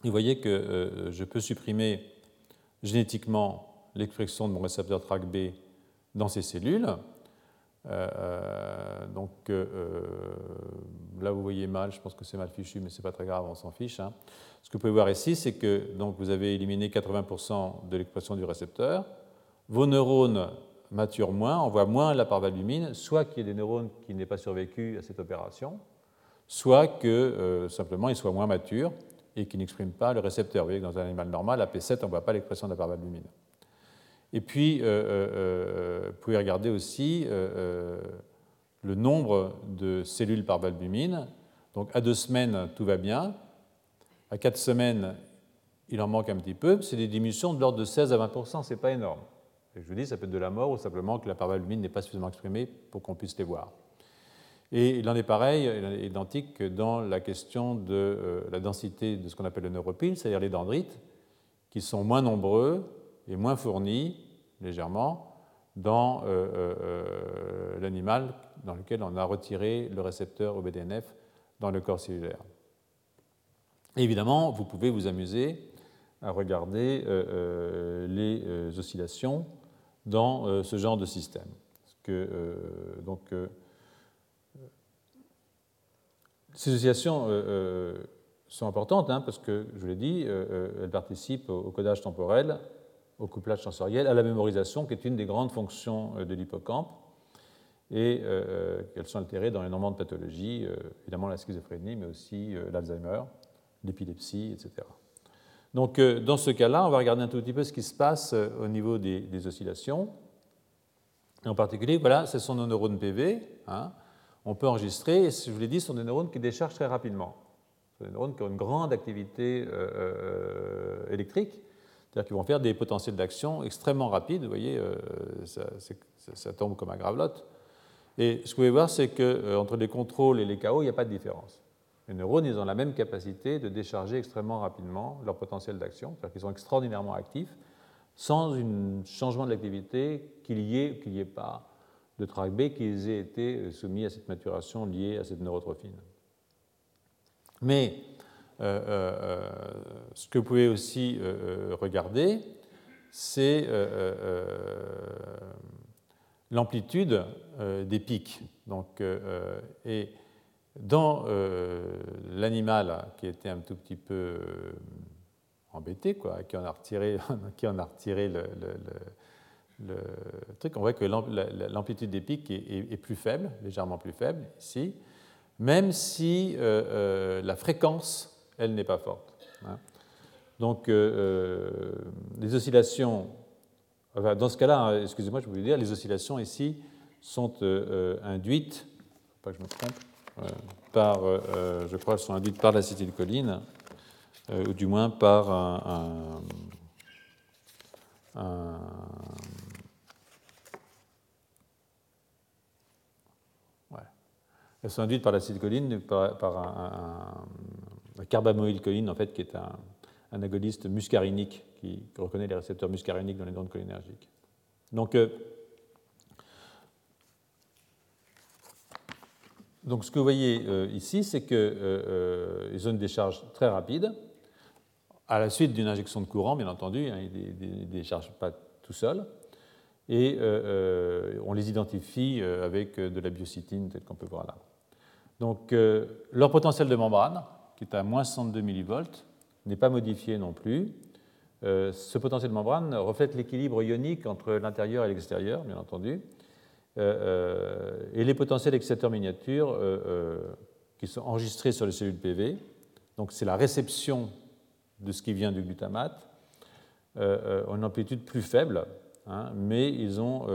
Speaker 2: Vous voyez que euh, je peux supprimer génétiquement l'expression de mon récepteur TRAC-B dans ces cellules. Euh, donc là, vous voyez mal, je pense que c'est mal fichu, mais ce n'est pas très grave, on s'en fiche. Hein. Ce que vous pouvez voir ici, c'est que donc, vous avez éliminé 80% de l'expression du récepteur. Vos neurones mature moins, on voit moins la parvalbumine, soit qu'il y ait des neurones qui n'aient pas survécu à cette opération, soit que euh, simplement ils soient moins matures et qu'ils n'expriment pas le récepteur. Vous voyez que dans un animal normal, à P7, on ne voit pas l'expression de la parvalbumine. Et puis, euh, euh, vous pouvez regarder aussi le nombre de cellules par valbumine. Donc, à deux semaines, tout va bien. À quatre semaines, il en manque un petit peu. C'est des diminutions de l'ordre de 16 à 20 ce n'est pas énorme je vous dis, ça peut être de la mort ou simplement que la parvalbumine n'est pas suffisamment exprimée pour qu'on puisse les voir. Et il en est pareil, il est identique dans la question de euh, la densité de ce qu'on appelle le neuropile, c'est-à-dire les dendrites, qui sont moins nombreux et moins fournis, légèrement, dans euh, euh, l'animal dans lequel on a retiré le récepteur au BDNF dans le corps cellulaire. évidemment, vous pouvez vous amuser à regarder les oscillations dans euh, ce genre de système. Euh, donc, euh, ces associations sont importantes hein, parce que, je vous l'ai dit, elles participent au codage temporel, au couplage sensoriel, à la mémorisation, qui est une des grandes fonctions de l'hippocampe, et qu'elles sont altérées dans énormément de pathologies, évidemment la schizophrénie, mais aussi l'Alzheimer, l'épilepsie, etc. Donc, euh, dans ce cas-là, on va regarder un tout petit peu ce qui se passe euh, au niveau des, oscillations. En particulier, voilà, ce sont nos neurones PV. Hein. On peut enregistrer, et je vous l'ai dit, ce sont des neurones qui déchargent très rapidement. Ce sont des neurones qui ont une grande activité euh, électrique, c'est-à-dire qu'ils vont faire des potentiels d'action extrêmement rapides. Vous voyez, ça, tombe comme un gravelotte. Et ce que vous pouvez voir, c'est qu'entre les contrôles et les chaos, il n'y a pas de différence. Les neurones, ils ont la même capacité de décharger extrêmement rapidement leur potentiel d'action, c'est-à-dire qu'ils sont extraordinairement actifs, sans un changement de l'activité qu'il y ait ou qu'il n'y ait pas de trac B, qu'ils aient été soumis à cette maturation liée à cette neurotrophine. Mais euh, euh, ce que vous pouvez aussi euh, regarder, c'est l'amplitude des pics. Donc, et dans euh, l'animal qui était un tout petit peu euh, embêté, quoi, qui en a retiré, [laughs] qui en a retiré le, truc, on voit que l'amplitude des pics est, plus faible, légèrement plus faible ici, même si euh, la fréquence, elle, n'est pas forte. Hein. Donc, les oscillations, dans ce cas-là, hein, excusez-moi, je voulais dire, les oscillations ici sont induites, faut pas que je me trompe, euh, par, euh, euh, je crois, sont induites par l'acétylcholine, ou du moins par un, Elles sont induites par l'acétylcholine, par, par un, carbamoylcholine, en fait, qui est un, agoniste muscarinique qui reconnaît les récepteurs muscariniques dans les ondes cholinergiques. Donc, Donc ce que vous voyez euh, ici, c'est qu'ils euh, euh, ont une décharge très rapide, à la suite d'une injection de courant, bien entendu, hein, ils ne déchargent pas tout seuls, et on les identifie avec de la biocytine, tel qu'on peut voir là. Donc leur potentiel de membrane, qui est à moins 62 millivolts, n'est pas modifié non plus. ce potentiel de membrane reflète l'équilibre ionique entre l'intérieur et l'extérieur, bien entendu, euh, euh, et les potentiels excitateurs miniatures euh, qui sont enregistrés sur les cellules PV. Donc c'est la réception de ce qui vient du glutamate en une amplitude plus faible, hein, mais, ils ont,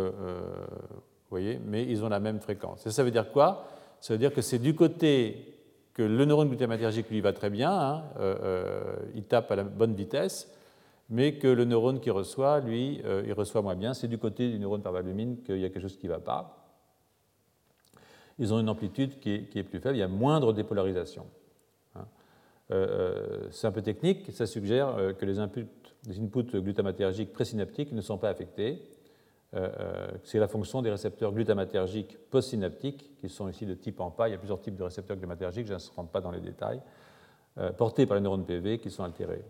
Speaker 2: voyez, mais ils ont la même fréquence. Et ça veut dire quoi? Ça veut dire que c'est du côté que le neurone glutamatergique lui va très bien, hein, il tape à la bonne vitesse, mais que le neurone qui reçoit, lui, il reçoit moins bien. C'est du côté du neurone par valumine qu'il y a quelque chose qui ne va pas ils ont une amplitude qui est, plus faible, il y a moindre dépolarisation. Hein. Euh, euh, c'est un peu technique, ça suggère euh, que les inputs, les glutamatergiques présynaptiques ne sont pas affectés. C'est la fonction des récepteurs glutamatergiques postsynaptiques, qui sont ici de type AMPA. Il y a plusieurs types de récepteurs glutamatergiques, je ne rentre pas dans les détails, portés par les neurones PV qui sont altérés.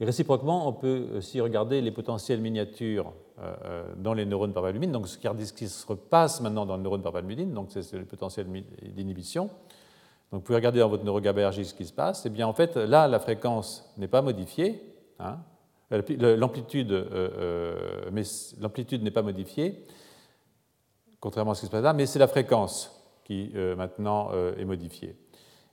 Speaker 2: Et réciproquement, on peut aussi regarder les potentiels miniatures euh, euh, dans les neurones par donc ce qui se repasse maintenant dans le neurone par valumine, donc c'est le potentiel d'inhibition. Donc vous pouvez regarder dans votre neurogabéergie ce qui se passe. Et eh bien en fait, là, la fréquence n'est pas modifiée, hein. L'amplitude euh, n'est pas modifiée, contrairement à ce qui se passe là, mais c'est la fréquence qui maintenant est modifiée.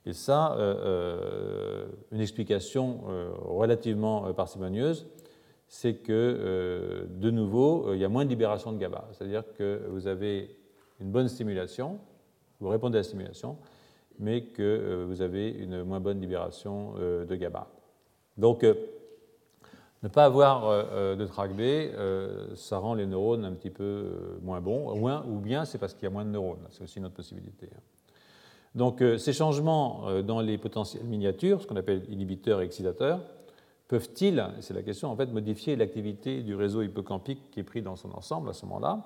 Speaker 2: Et ça, euh, euh, une explication euh, relativement parcimonieuse, c'est que, de nouveau, il y a moins de libération de GABA. C'est-à-dire que vous avez une bonne stimulation, vous répondez à la stimulation, mais que vous avez une moins bonne libération de GABA. Donc, ne pas avoir de trac B, ça rend les neurones un petit peu moins bons, ou bien c'est parce qu'il y a moins de neurones. C'est aussi une autre possibilité. Hein. Donc euh, ces changements euh, dans les potentiels miniatures, ce qu'on appelle inhibiteurs et excitateurs, peuvent-ils, c'est la question, en fait, modifier l'activité du réseau hippocampique qui est pris dans son ensemble à ce moment-là?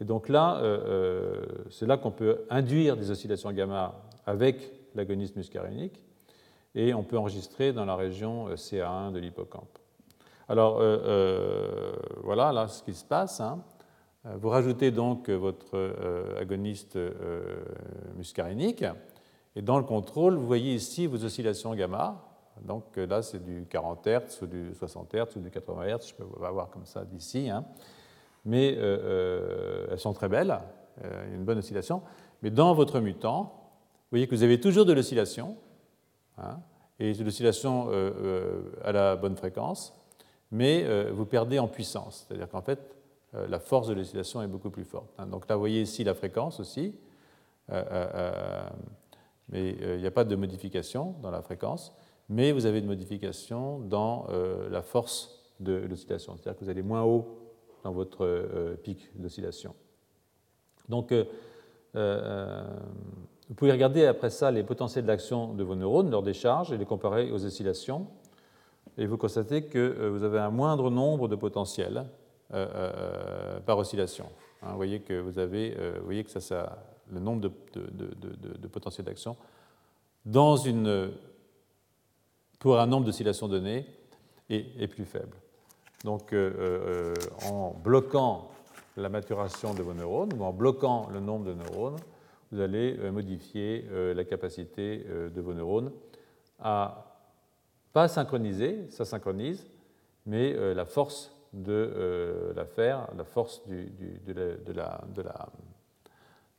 Speaker 2: Et donc là, euh, c'est là qu'on peut induire des oscillations gamma avec l'agoniste muscarinique et on peut enregistrer dans la région CA1 de l'hippocampe. Alors voilà, là, ce qui se passe. Hein. Euh, vous rajoutez donc votre euh, agoniste euh, muscarinique, et dans le contrôle, vous voyez ici vos oscillations gamma. Donc là, c'est du 40 Hz ou du 60 Hz ou du 80 Hz, je peux voir comme ça d'ici. Hein. Mais elles sont très belles, une bonne oscillation. Mais dans votre mutant, vous voyez que vous avez toujours de l'oscillation, hein, et de l'oscillation à la bonne fréquence, mais vous perdez en puissance. C'est-à-dire qu'en fait, euh, la force de l'oscillation est beaucoup plus forte. Hein. Donc là, vous voyez ici la fréquence aussi, euh, euh, mais il n'y a pas de modification dans la fréquence, mais vous avez une modification dans la force de l'oscillation, c'est-à-dire que vous allez moins haut dans votre pic d'oscillation. Donc, vous pouvez regarder après ça les potentiels d'action de vos neurones, leur décharge, et les comparer aux oscillations. Et vous constatez que vous avez un moindre nombre de potentiels euh, euh, par oscillation. Hein, vous voyez que vous avez, euh, vous voyez que ça, le nombre de, potentiels d'action dans une, pour un nombre d'oscillations donné est, plus faible. Donc, en bloquant la maturation de vos neurones ou en bloquant le nombre de neurones, vous allez modifier la capacité de vos neurones à pas synchroniser, ça synchronise, mais la force de euh, l'affaire, la force de, la, de, la,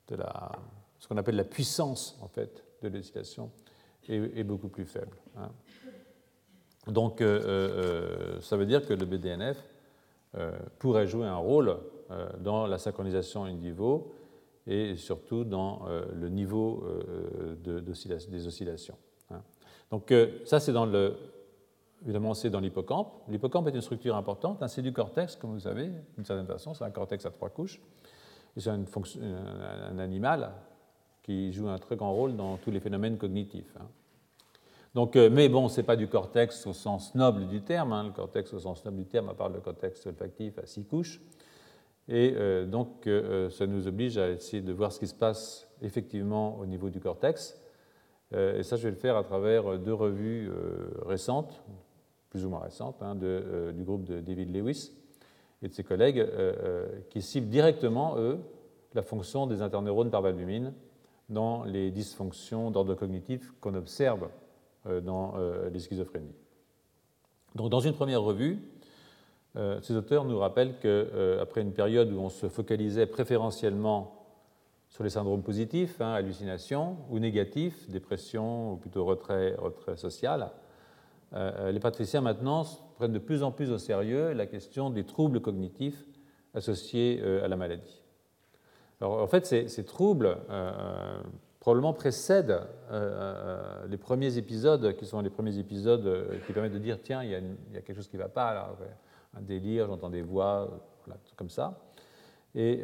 Speaker 2: de, la, ce qu'on appelle la puissance en fait de l'excitation est, beaucoup plus faible. Hein. Donc euh, euh, ça veut dire que le BDNF pourrait jouer un rôle dans la synchronisation in vivo et surtout dans le niveau des oscillations. Donc ça c'est dans Évidemment, c'est dans l'hippocampe. L'hippocampe est une structure importante. C'est du cortex, comme vous savez, d'une certaine façon. C'est un cortex à trois couches. C'est un, animal qui joue un très grand rôle dans tous les phénomènes cognitifs. Hein. Donc, euh, mais bon, ce n'est pas du cortex au sens noble du terme. Hein. Le cortex au sens noble du terme, à part le cortex olfactif à six couches. Et euh, donc, euh, ça nous oblige à essayer de voir ce qui se passe effectivement au niveau du cortex. Et ça, je vais le faire à travers deux revues récentes, plus ou moins récente, hein, euh, du groupe de David Lewis et de ses collègues, euh, euh, qui ciblent directement, eux, la fonction des interneurones par valvumine dans les dysfonctions d'ordre cognitif qu'on observe dans les schizophrénies. Donc, dans une première revue, ces auteurs nous rappellent qu'après une période où on se focalisait préférentiellement sur les syndromes positifs, hein, hallucinations, ou négatifs, dépression ou plutôt retrait, retrait social, euh, euh, les patriciens maintenant prennent de plus en plus au sérieux la question des troubles cognitifs associés euh, à la maladie. Alors, en fait, ces, troubles probablement précèdent les premiers épisodes, qui sont les premiers épisodes qui permettent de dire tiens, il y a, quelque chose qui ne va pas un délire, j'entends des voix, comme ça. Et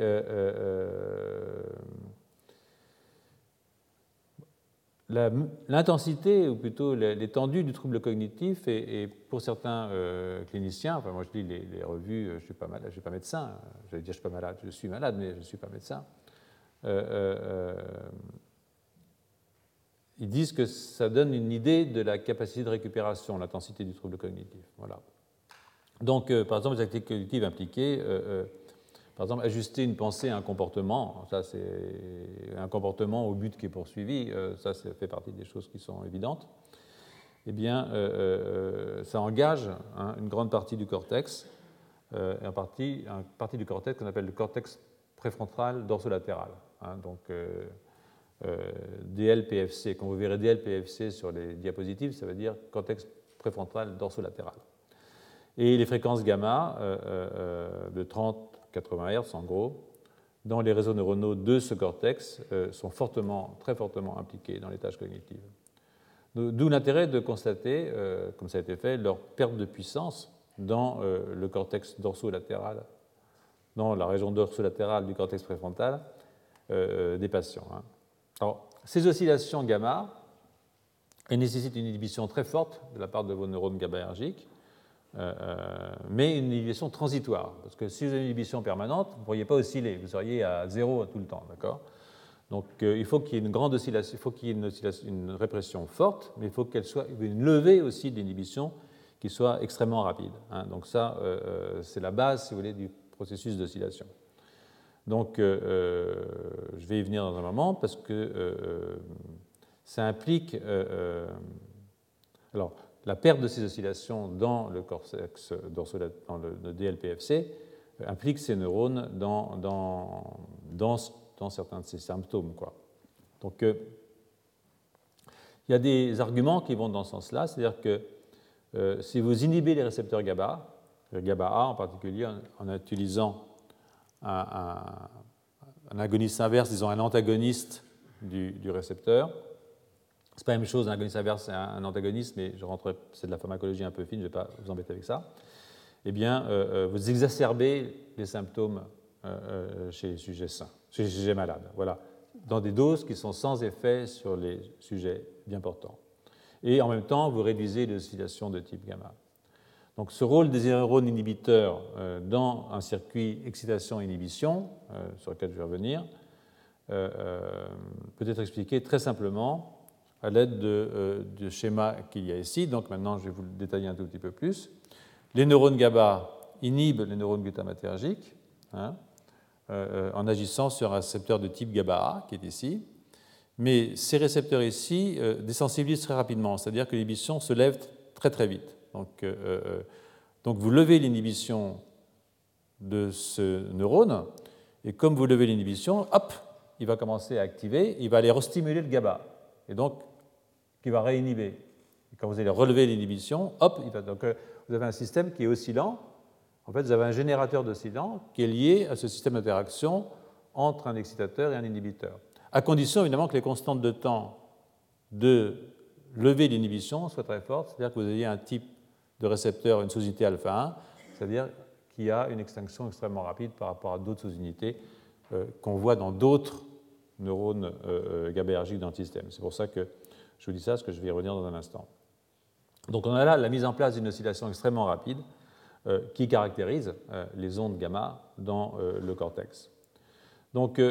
Speaker 2: l'intensité, ou plutôt l'étendue du trouble cognitif, et, pour certains euh, cliniciens, enfin moi je lis les, revues, euh, je ne suis pas malade, je suis pas médecin, je vais dire je suis pas malade, je suis malade, mais je ne suis pas médecin. Euh, ils disent que ça donne une idée de la capacité de récupération, l'intensité du trouble cognitif. Voilà. Donc, par exemple, les activités cognitives impliquées par exemple, ajuster une pensée à un comportement, ça c'est un comportement au but qui est poursuivi, euh, ça, ça fait partie des choses qui sont évidentes. Eh bien, euh, euh, ça engage hein, une grande partie du cortex, et en partie, une partie du cortex qu'on appelle le cortex préfrontal dorsolatéral. Hein, donc, DLPFC. Quand vous verrez DLPFC sur les diapositives, ça veut dire cortex préfrontal dorsolatéral. Et les fréquences gamma de 30 80 Hz en gros, dans les réseaux neuronaux de ce cortex euh, sont fortement, très fortement impliqués dans les tâches cognitives. D'où l'intérêt de constater, euh, comme ça a été fait, leur perte de puissance dans euh, le cortex dorsolatéral, dans la région dorsolatérale du cortex préfrontal des patients. Hein. Alors, ces oscillations gamma nécessitent une inhibition très forte de la part de vos neurones GABAergiques euh, euh, mais une inhibition transitoire. Parce que si vous avez une inhibition permanente, vous ne pourriez pas osciller, vous seriez à zéro tout le temps. D'accord? Donc euh, il faut qu'il y ait une grande oscillation, il faut qu'il y ait une, répression forte, mais il faut qu'elle soit une levée aussi de l'inhibition qui soit extrêmement rapide. Hein. Donc ça, c'est la base, si vous voulez, du processus d'oscillation. Donc je vais y venir dans un moment parce que ça implique. alors, la perte de ces oscillations dans le cortex dans le, DLPFC euh, implique ces neurones dans, dans, dans, certains de ces symptômes. Donc, euh, il y a des arguments qui vont dans ce sens-là, c'est-à-dire que euh, si vous inhibez les récepteurs GABA, le GABA A en particulier, en, utilisant un, agoniste inverse, disons un antagoniste du récepteur, c'est pas la même chose, un agoniste inverse et un antagoniste, mais je rentre, c'est de la pharmacologie un peu fine, je ne vais pas vous embêter avec ça. Eh bien, euh, euh, vous exacerbez les symptômes euh, chez les sujets sains, chez les sujets malades, voilà, dans des doses qui sont sans effet sur les sujets bien portants. Et en même temps, vous réduisez l'oscillation de type gamma. Donc, ce rôle des neurones inhibiteurs dans un circuit excitation-inhibition, sur lequel je vais revenir, peut être expliqué très simplement à l'aide de, euh, du schéma qu'il y a ici. Donc maintenant, je vais vous le détailler un tout petit peu plus. Les neurones GABA inhibent les neurones glutamatergiques hein, euh, en agissant sur un récepteur de type GABA-A qui est ici. Mais ces récepteurs ici euh, désensibilisent très rapidement, c'est-à-dire que l'inhibition se lève très très vite. Donc, donc vous levez l'inhibition de ce neurone, et comme vous levez l'inhibition, hop, il va commencer à activer, il va aller restimuler le GABA. Et donc, qui va réinhiber. quand vous allez relever l'inhibition, hop, il va. Donc euh, vous avez un système qui est oscillant. En fait, vous avez un générateur d'oscillant qui est lié à ce système d'interaction entre un excitateur et un inhibiteur. À condition, évidemment, que les constantes de temps de lever l'inhibition soient très fortes, c'est-à-dire que vous ayez un type de récepteur, une sous-unité alpha 1, c'est-à-dire qui a une extinction extrêmement rapide par rapport à d'autres sous-unités euh, qu'on voit dans d'autres neurones euh, GABAergiques dans le système. C'est pour ça que je vous dis ça parce que je vais y revenir dans un instant. Donc on a là la mise en place d'une oscillation extrêmement rapide euh, qui caractérise euh, les ondes gamma dans euh, le cortex. Donc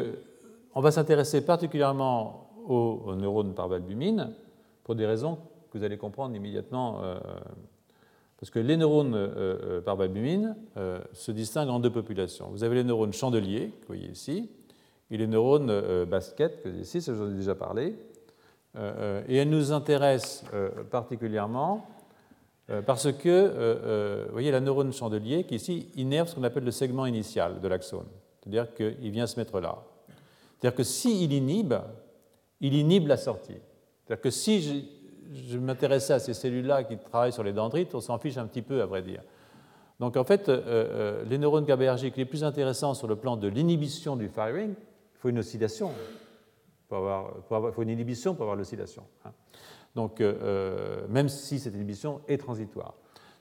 Speaker 2: on va s'intéresser particulièrement aux, neurones par valbumine pour des raisons que vous allez comprendre immédiatement. parce que les neurones par valbumine se distinguent en deux populations. Vous avez les neurones chandeliers, que vous voyez ici, et les neurones basket, que ici, ça j'en ai déjà parlé. Euh, euh, et elle nous intéresse euh, particulièrement parce que, vous voyez, la neurone chandelier qui ici innerve ce qu'on appelle le segment initial de l'axone. C'est-à-dire qu'il vient se mettre là. C'est-à-dire que s'il inhibe, il inhibe la sortie. C'est-à-dire que si je, m'intéressais à ces cellules-là qui travaillent sur les dendrites, on s'en fiche un petit peu, à vrai dire. Donc en fait, les neurones GABAergiques les plus intéressants sur le plan de l'inhibition du firing, faut une oscillation. il faut une inhibition pour avoir l'oscillation. Hein. Donc, même si cette inhibition est transitoire.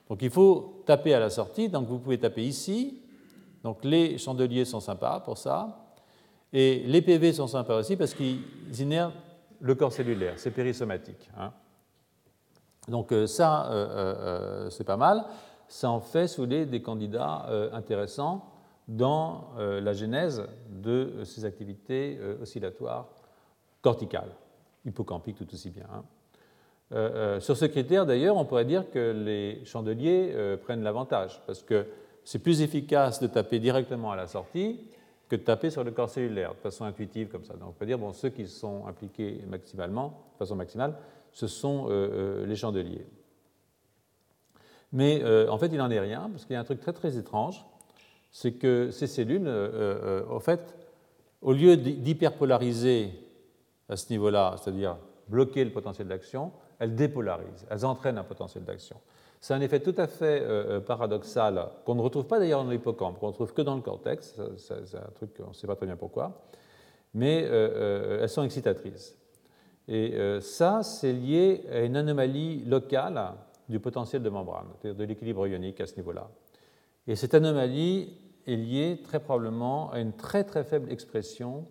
Speaker 2: Donc, il faut taper à la sortie. Donc, vous pouvez taper ici. Donc, les chandeliers sont sympas pour ça. Et les PV sont sympas aussi parce qu'ils innervent le corps cellulaire, c'est périssomatique. Hein. Donc euh, ça, euh, euh, c'est pas mal. Ça en fait, sous les des candidats intéressants dans la genèse de ces activités oscillatoires corticales, hippocampiques tout aussi bien. Hein. sur ce critère, d'ailleurs, on pourrait dire que les chandeliers prennent l'avantage, parce que c'est plus efficace de taper directement à la sortie que de taper sur le corps cellulaire de façon intuitive comme ça. Donc on peut dire, bon, ceux qui sont impliqués maximalement, de façon maximale, ce sont euh, euh, les chandeliers. Mais euh, en fait, il n'en est rien, parce qu'il y a un truc très très étrange, c'est que ces cellules, en fait, au lieu d'hyperpolariser à ce niveau-là, c'est-à-dire bloquer le potentiel d'action, elles dépolarisent, elles entraînent un potentiel d'action. C'est un effet tout à fait euh, euh, paradoxal qu'on ne retrouve pas d'ailleurs dans l'hippocampe, qu'on ne retrouve que dans le cortex, c'est un truc qu'on ne sait pas très bien pourquoi, mais euh, elles sont excitatrices. Et ça, c'est lié à une anomalie locale du potentiel de membrane, c'est-à-dire de l'équilibre ionique à ce niveau-là. Et cette anomalie est liée très probablement à une très très faible expression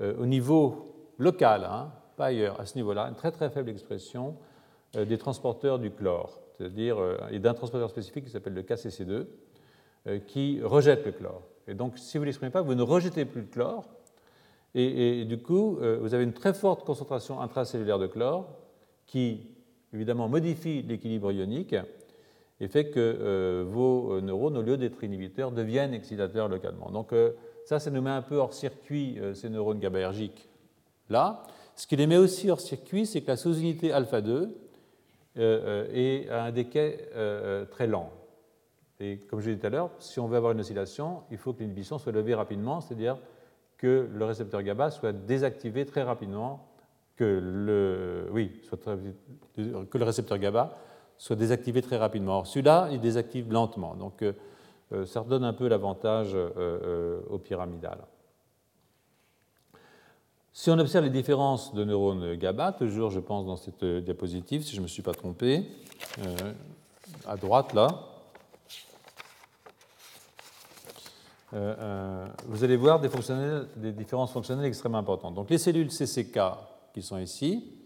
Speaker 2: au niveau local, hein, pas ailleurs, à ce niveau-là, une très très faible expression des transporteurs du chlore c'est-à-dire euh, d'un transporteur spécifique qui s'appelle le KCC2, euh, qui rejette le chlore. Et donc, si vous ne l'exprimez pas, vous ne rejetez plus le chlore, et, du coup, euh, vous avez une très forte concentration intracellulaire de chlore qui, évidemment, modifie l'équilibre ionique et fait que vos neurones, au lieu d'être inhibiteurs, deviennent excitateurs localement. Donc, ça, ça nous met un peu hors circuit ces neurones GABAergiques là. Ce qui les met aussi hors circuit, c'est que la sous-unité alpha 2 euh, euh, et à un euh, très lent. Et comme je l'ai dit tout à l'heure, si on veut avoir une oscillation, il faut que l'inhibition soit levée rapidement, c'est-à-dire que le récepteur GABA soit désactivé très rapidement, que le, oui, que le récepteur GABA soit désactivé très rapidement. celui-là, il désactive lentement, donc ça redonne un peu l'avantage au pyramidal. Si on observe les différences de neurones GABA, toujours je pense dans cette diapositive, si je ne me suis pas trompé, euh, à droite là, euh, euh, vous allez voir des, des, différences fonctionnelles extrêmement importantes. Donc les cellules CCK qui sont ici,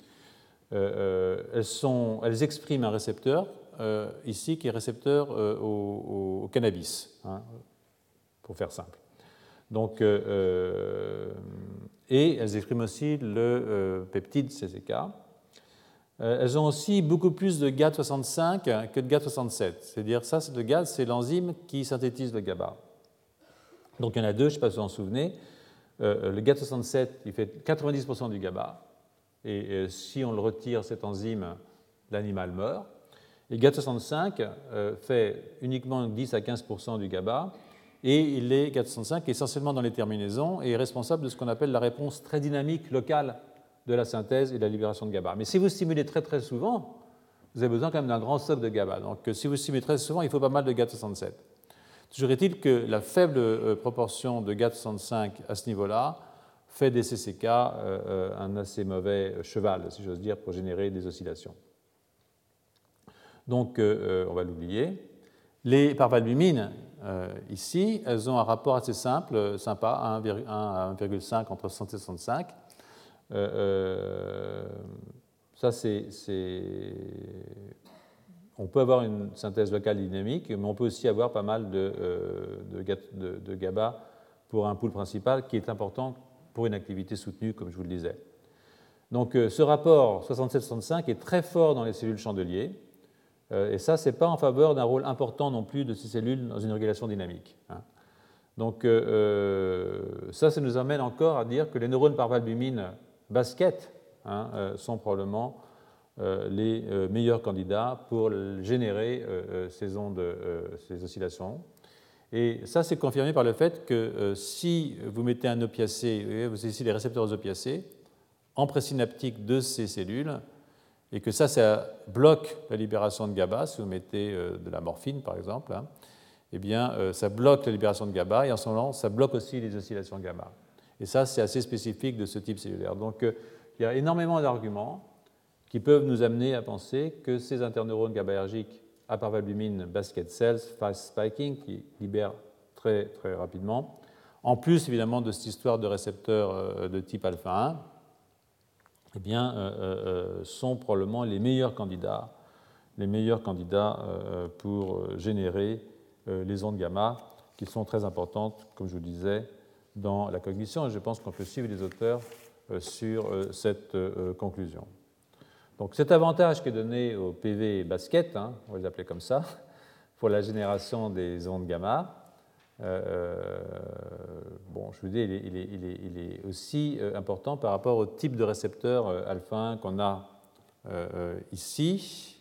Speaker 2: elles, sont, elles, expriment un récepteur ici qui est récepteur au, cannabis, hein, pour faire simple. Donc et elles expriment aussi le euh, peptide CCK. Euh, elles ont aussi beaucoup plus de GAD65 que de GAD67. C'est-à-dire, ça, le GAD, c'est l'enzyme qui synthétise le GABA. Donc, il y en a deux, je ne sais pas si vous en souvenez. Euh, le GAD67, il fait 90% du GABA. Et si on le retire, cette enzyme, l'animal meurt. Et GAD65 fait uniquement 10 à 15% du GABA et il est 405 essentiellement dans les terminaisons et est responsable de ce qu'on appelle la réponse très dynamique locale de la synthèse et de la libération de GABA. Mais si vous stimulez très très souvent, vous avez besoin quand même d'un grand stock de GABA. Donc euh, si vous stimulez très souvent, il faut pas mal de GAT67. Toujours est-il que la faible euh, proportion de GAT65 à ce niveau-là fait des CCK euh, un assez mauvais cheval, si j'ose dire, pour générer des oscillations. Donc on va l'oublier. Les parvalbumines, euh, ici, elles ont un rapport assez simple, euh, sympa, 1 à 1,5 entre 60 et 65. Euh, ça, c'est, On peut avoir une synthèse locale dynamique, mais on peut aussi avoir pas mal de, de, GABA pour un pool principal qui est important pour une activité soutenue, comme je vous le disais. Donc ce rapport 67-65 est très fort dans les cellules chandeliers. Euh, et ça, ce n'est pas en faveur d'un rôle important non plus de ces cellules dans une régulation dynamique. Hein. Donc euh, euh, ça, ça nous amène encore à dire que les neurones par valbumine basket hein, sont probablement les meilleurs candidats pour générer ces ondes, ces oscillations. Et ça, c'est confirmé par le fait que si vous mettez un opiacé, vous avez ici les récepteurs aux opiacés, en présynaptique de ces cellules, et que ça, ça bloque la libération de GABA, si vous mettez euh, de la morphine par exemple, hein, eh bien, euh, ça bloque la libération de GABA et en ce moment, ça bloque aussi les oscillations GABA. Et ça, c'est assez spécifique de ce type cellulaire. Donc, euh, il y a énormément d'arguments qui peuvent nous amener à penser que ces interneurones GABAergiques à parvalbumine basket cells, fast spiking, qui libèrent très, très rapidement, en plus évidemment de cette histoire de récepteurs euh, de type alpha 1, eh bien, euh, sont probablement les meilleurs candidats, les meilleurs candidats pour générer les ondes gamma, qui sont très importantes, comme je vous disais, dans la cognition. Je pense qu'on peut suivre les auteurs euh, sur euh, cette euh, conclusion. Donc cet avantage qui est donné au PV basket, hein, on va les appeler comme ça, [laughs] pour la génération des ondes gamma, bon, je vous dis, il est, aussi important par rapport au type de récepteur alpha 1 qu'on a ici.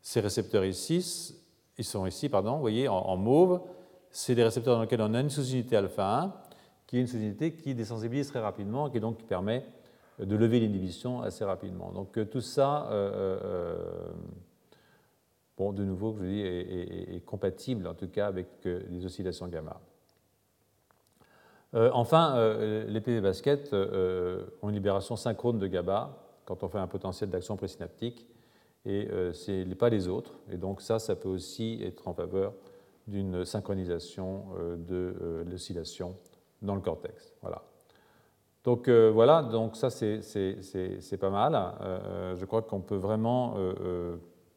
Speaker 2: ces récepteurs ici, ils sont ici, pardon, vous voyez, en mauve, c'est des récepteurs dans lesquels on a une sous-unité alpha 1, qui est une sous-unité qui désensibilise très rapidement, qui donc permet de lever l'inhibition assez rapidement. Donc euh, tout ça, euh, euh, bon, de nouveau, je dis, est, compatible en tout cas avec les oscillations gamma. enfin, les PV basket ont une libération synchrone de GABA quand on fait un potentiel d'action présynaptique, et ce n'est pas les autres. Et donc ça, ça peut aussi être en faveur d'une synchronisation de l'oscillation dans le cortex. Voilà. Donc euh, voilà, donc ça c'est pas mal. je crois qu'on peut vraiment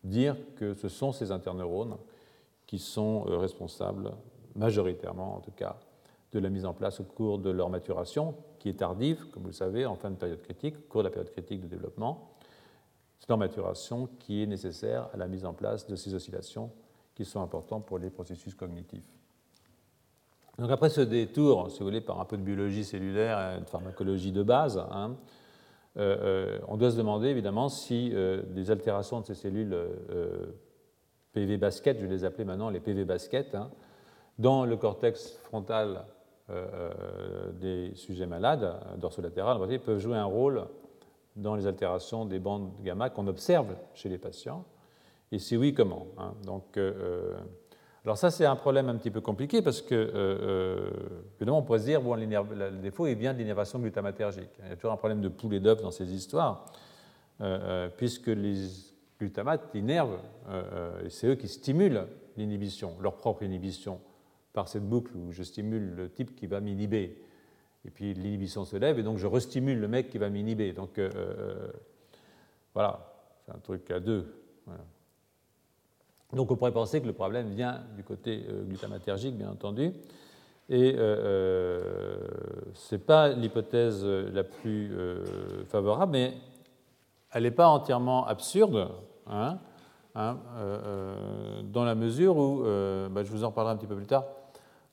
Speaker 2: dire que ce sont ces interneurones qui sont responsables, majoritairement en tout cas, de la mise en place au cours de leur maturation, qui est tardive, comme vous le savez, en fin de période critique, au cours de la période critique de développement. C'est leur maturation qui est nécessaire à la mise en place de ces oscillations qui sont importants pour les processus cognitifs. Donc après ce détour, si vous voulez, par un peu de biologie cellulaire et de pharmacologie de base, hein, euh, euh, on doit se demander évidemment si euh, des altérations de ces cellules PV basket, je vais les appeler maintenant les PV basket, hein, dans le cortex frontal des sujets malades, dorsolatéral, peuvent jouer un rôle dans les altérations des bandes gamma qu'on observe chez les patients. Et si oui, comment hein. Donc, Alors ça, c'est un problème un petit peu compliqué parce que, euh, évidemment, on pourrait se dire, bon, le défaut est bien de l'innervation glutamatergique. Il y a toujours un problème de poulet et d'œuf dans ces histoires, puisque les glutamates innervent, et c'est eux qui stimulent l'inhibition, leur propre inhibition, par cette boucle où je stimule le type qui va m'inhiber. Et puis l'inhibition se lève, et donc je restimule le mec qui va m'inhiber. Donc voilà, c'est un truc à deux. Voilà. Donc on pourrait penser que le problème vient du côté euh, glutamatergique, bien entendu. Et euh, euh ce n'est pas l'hypothèse la plus favorable, mais elle n'est pas entièrement absurde, hein, hein dans la mesure où, bah, je vous en parlerai un petit peu plus tard,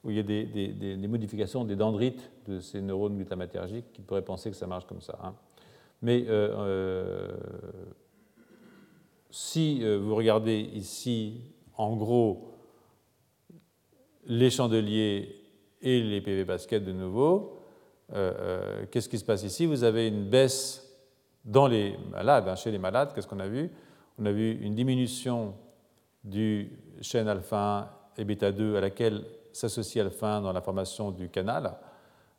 Speaker 2: où il y a des, des, modifications des dendrites de ces neurones glutamatergiques qui pourraient penser que ça marche comme ça. Hein. Mais si euh, vous regardez ici, en gros, les chandeliers et les PV baskets de nouveau, euh, euh, qu'est-ce qui se passe ici? Vous avez une baisse dans les malades, hein, chez les malades, qu'est-ce qu'on a vu? On a vu une diminution du chêne alpha 1 et bêta 2 à laquelle s'associe alpha 1 dans la formation du canal,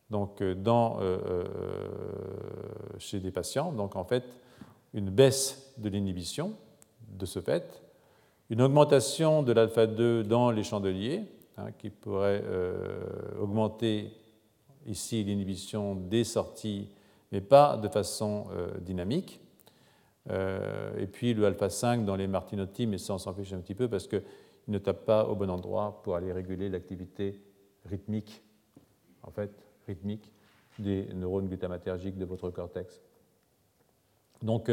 Speaker 2: donc chez des patients. Donc en fait, une baisse de l'inhibition de ce fait, une augmentation de l'alpha-2 dans les chandeliers, hein, qui pourrait euh, augmenter ici l'inhibition des sorties, mais pas de façon euh, dynamique. Euh, et puis le alpha-5 dans les Martinotti, mais ça on s'en fiche un petit peu parce qu'il ne tape pas au bon endroit pour aller réguler l'activité rythmique, en fait, rythmique des neurones glutamatergiques de votre cortex. Donc,